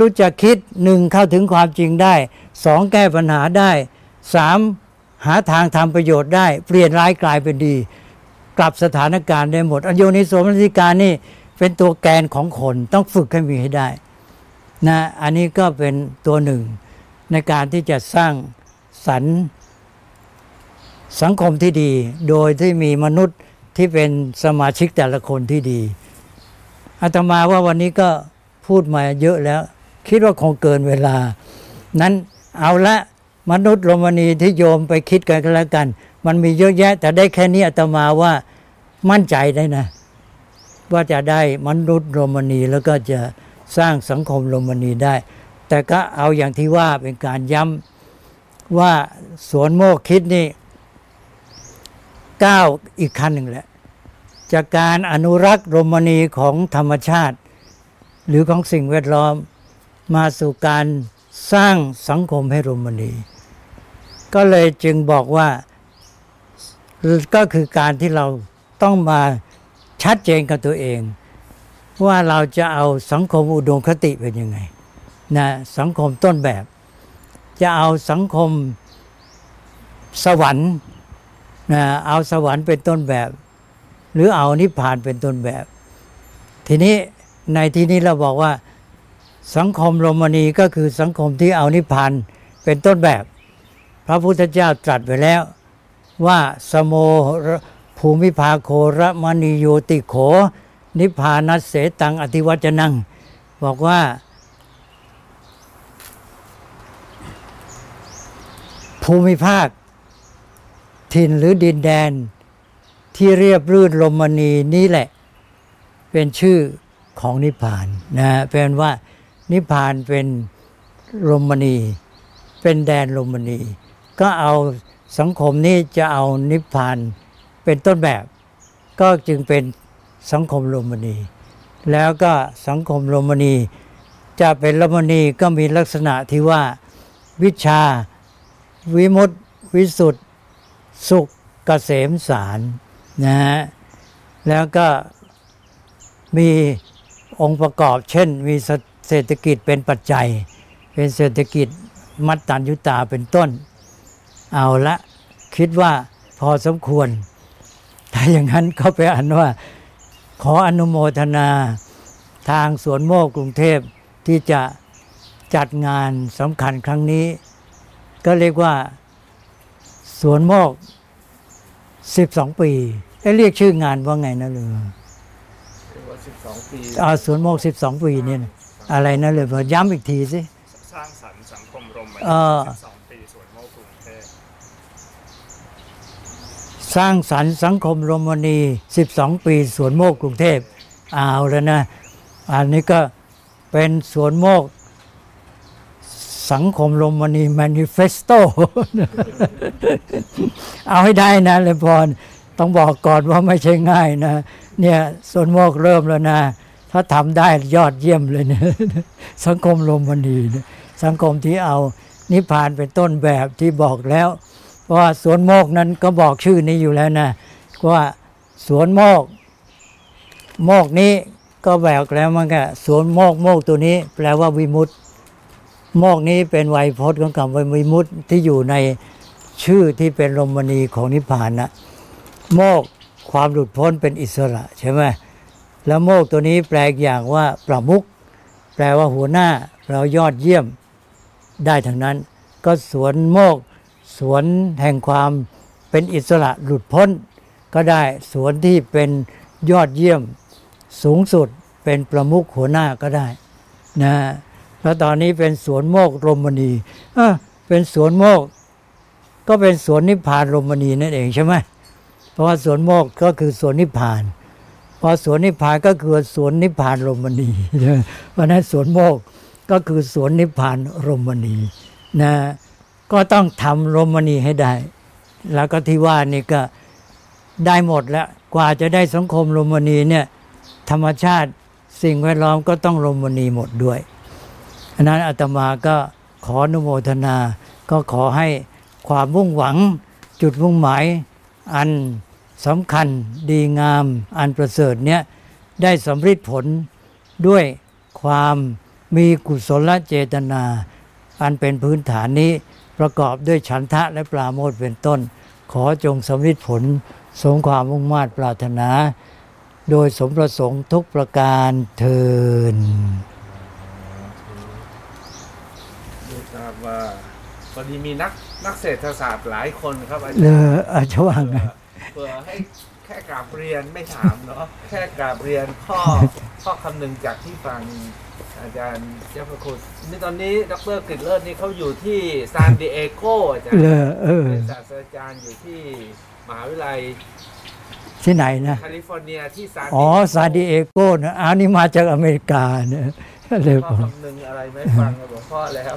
รู้จักคิดหนึ่งเข้าถึงความจริงได้สองแก้ปัญหาได้สามหาทางทำประโยชน์ได้ เปลี่ยนร้ายกลายเป็นดี กลับสถานการณ์ได้หมดอโยนิโสมนสิการนี่เป็นตัวแกนของคนต้องฝึกให้มีให้ได้นะอันนี้ก็เป็นตัวหนึ่งในการที่จะสร้างสรรค์ สังคมที่ดี โดยที่มีมนุษย์ที่เป็นสมาชิกแต่ละคนที่ดีอาตมาว่าวันนี้ก็พูดมาเยอะแล้ว คิดว่าคงเกินเวลา นั้นเอาละมนุษย์โรมนีที่โยมไปคิดกันก็แล้วกัน มันมีเยอะแยะ แต่ได้แค่นี้อาตมาว่ามั่นใจได้นะ ว่าจะได้มนุษย์โรมนีแล้วก็จะสร้างสังคมโรมนีได้ แต่ก็เอาอย่างที่ว่าเป็นการย้ำว่าสวนโมกคิดนี่ ก้าวอีกขั้นหนึ่งแหละ จากการอนุรักษ์รมนีของธรรมชาติ หรือของสิ่งแวดล้อม มาสู่การสร้างสังคมให้รมนีก็เลยจึงบอกว่าก็คือการที่เราต้องมาชัดเจนกับตัวเอง ว่าเราจะเอาสังคมอุดมคติเป็นยังไงนะสังคมต้นแบบ จะเอาสังคมสวรรค์ นะเอาสวรรค์เป็นต้นแบบ หรือเอานิพพานเป็นต้นแบบ ทีนี้ในที่นี้เราบอกว่าสังคมโรมนีก็คือสังคมที่เอานิพพานเป็นต้นแบบ พระพุทธเจ้าตรัสไปแล้วว่าสโมภูมิภาโคระมณีโยติโข นิพพานัสเสตังอธิวัจนัง บอกว่า ภูมิภาค ถิ่นหรือดินแดน ที่เรียบรื่นลมณีนี่แหละ เป็นชื่อของนิพพานนะเป็นว่านิพพานเป็นลมณี เป็นแดนลมณี ก็เอาสังคมนี้จะเอานิพพานเป็นต้นแบบ ก็จึงเป็นสังคมโรมณี แล้วก็สังคมโรมณี จะเป็นโรมณีก็มีลักษณะที่ว่าวิชา วิมุตติวิสุทธิ สุขเกษมสารนะฮะแล้วก็มีองค์ประกอบ เช่น มีเศรษฐกิจเป็นปัจจัย เป็นเศรษฐกิจมัตตัญญุตาเป็นต้น เอาละคิดว่าพอสมควร ถ้าอย่างนั้นก็ไปอ่านว่า ขออนุโมทนาทางสวนโมกกรุงเทพที่จะจัดงานสำคัญครั้งนี้ ก็เรียกว่าสวนโมก 12 ปีเอ้เรียกชื่องานว่าไงนะเลยเรียกว่า12ปีอ่าสวนโมก12ปีเนี่ยนะอะไรนะเลยบอกย้ำอีกทีสิสร้างสรรค์สังคมรมเออ12ปีสวนโมกกรุงเทพสร้างสรรค์สังคมโรมนี12ปีสวนโมกกรุงเทพเอาแล้วนะ อันนี้ก็เป็นสวนโมก สังคมลมมณีแมนิเฟสโต เอาให้ได้นะเลยพรต้องบอกก่อนว่าไม่ใช่ง่ายนะ เนี่ยสวนโมกเริ่มแล้วนะ ถ้าทำได้ยอดเยี่ยมเลยเนี่ยสังคมลมมณีเนี่ยสังคมที่เอานิพพานเป็นต้นแบบที่บอกแล้ว เพราะว่าสวนโมกนั้นก็บอกชื่อนี้อยู่แล้วนะว่าสวนโมก โมกนี้ก็แบกแล้วมันก็สวนโมกโมกตัวนี้ แปลว่าวิมุตติ โมกนี้เป็นไวยพจน์ของคำวิมุตติที่อยู่ในชื่อที่เป็นลมณีของนิพพานนะโมกความหลุดพ้นเป็นอิสระใช่ไหมแล้วโมกตัวนี้แปลอีกอย่างว่าประมุขแปลว่าหัวหน้าเรายอดเยี่ยมได้ทั้งนั้น ก็สวนโมกสวนแห่งความเป็นอิสระหลุดพ้น ก็ได้สวนที่เป็นยอดเยี่ยมสูงสุดเป็นประมุขหัวหน้าก็ได้นะ แล้วตอนนี้เป็นสวนโมกรมณีอะเป็นสวนโมก ก็เป็นสวนนิพพานรมณีนั่นเองใช่ไหมเพราะว่าสวนโมกก็คือสวนนิพพานพอสวนนิพพานก็คือสวนนิพพานรมณีเพราะนั้นสวนโมกก็คือสวนนิพพานรมณีนะก็ต้องทำรมณีให้ได้ แล้วก็ที่ว่านี่ก็ได้หมดแล้วกว่าจะได้สังคมรมณีเนี่ยธรรมชาติสิ่งแวดล้อมก็ต้องรมณีหมดด้วย อันนั้นอาตมาก็ขออนุโมทนา ก็ขอให้ความมุ่งหวังจุดมุ่งหมาย อันสำคัญดีงาม อันประเสริฐเนี่ยได้สำเร็จผลด้วยความมีกุศลเจตนา อันเป็นพื้นฐานนี้ประกอบด้วยฉันทะและปราโมทเป็นต้น ขอจงสำเร็จผลสมความมุ่งมา่ปรารถนา โดยสมประสงค์ทุกประการเทิน ไม่ทราบ ว่าพอดีมีนักนักเศรษฐศาสตร์หลายคนครับอาเลจารย์ออาจจะว่าไงเพื่อให้แค่กราบเรียนไม่ถามเนาะแค่กราบเรียนข้อข้อคำนึงจากที่ฟังอาจารย์เจ้าพระคุณนี่ตอนนี้ดรกฤษเลิศนี่เขาอยู่ที่ซานดิเอโกอาจารย์เลอเออเป็นศาสตราจารย์อยู่ที่มหาวิทยาลัยที่ไหนนะแคลิฟอร์เนียที่ซานอ๋อซาดิเอโกนะอันนี้มาจากอเมริกาเนี่ยเลยข้บออกคำนึงอะไรไม่ฟังกับหลวงพ่อแล้ว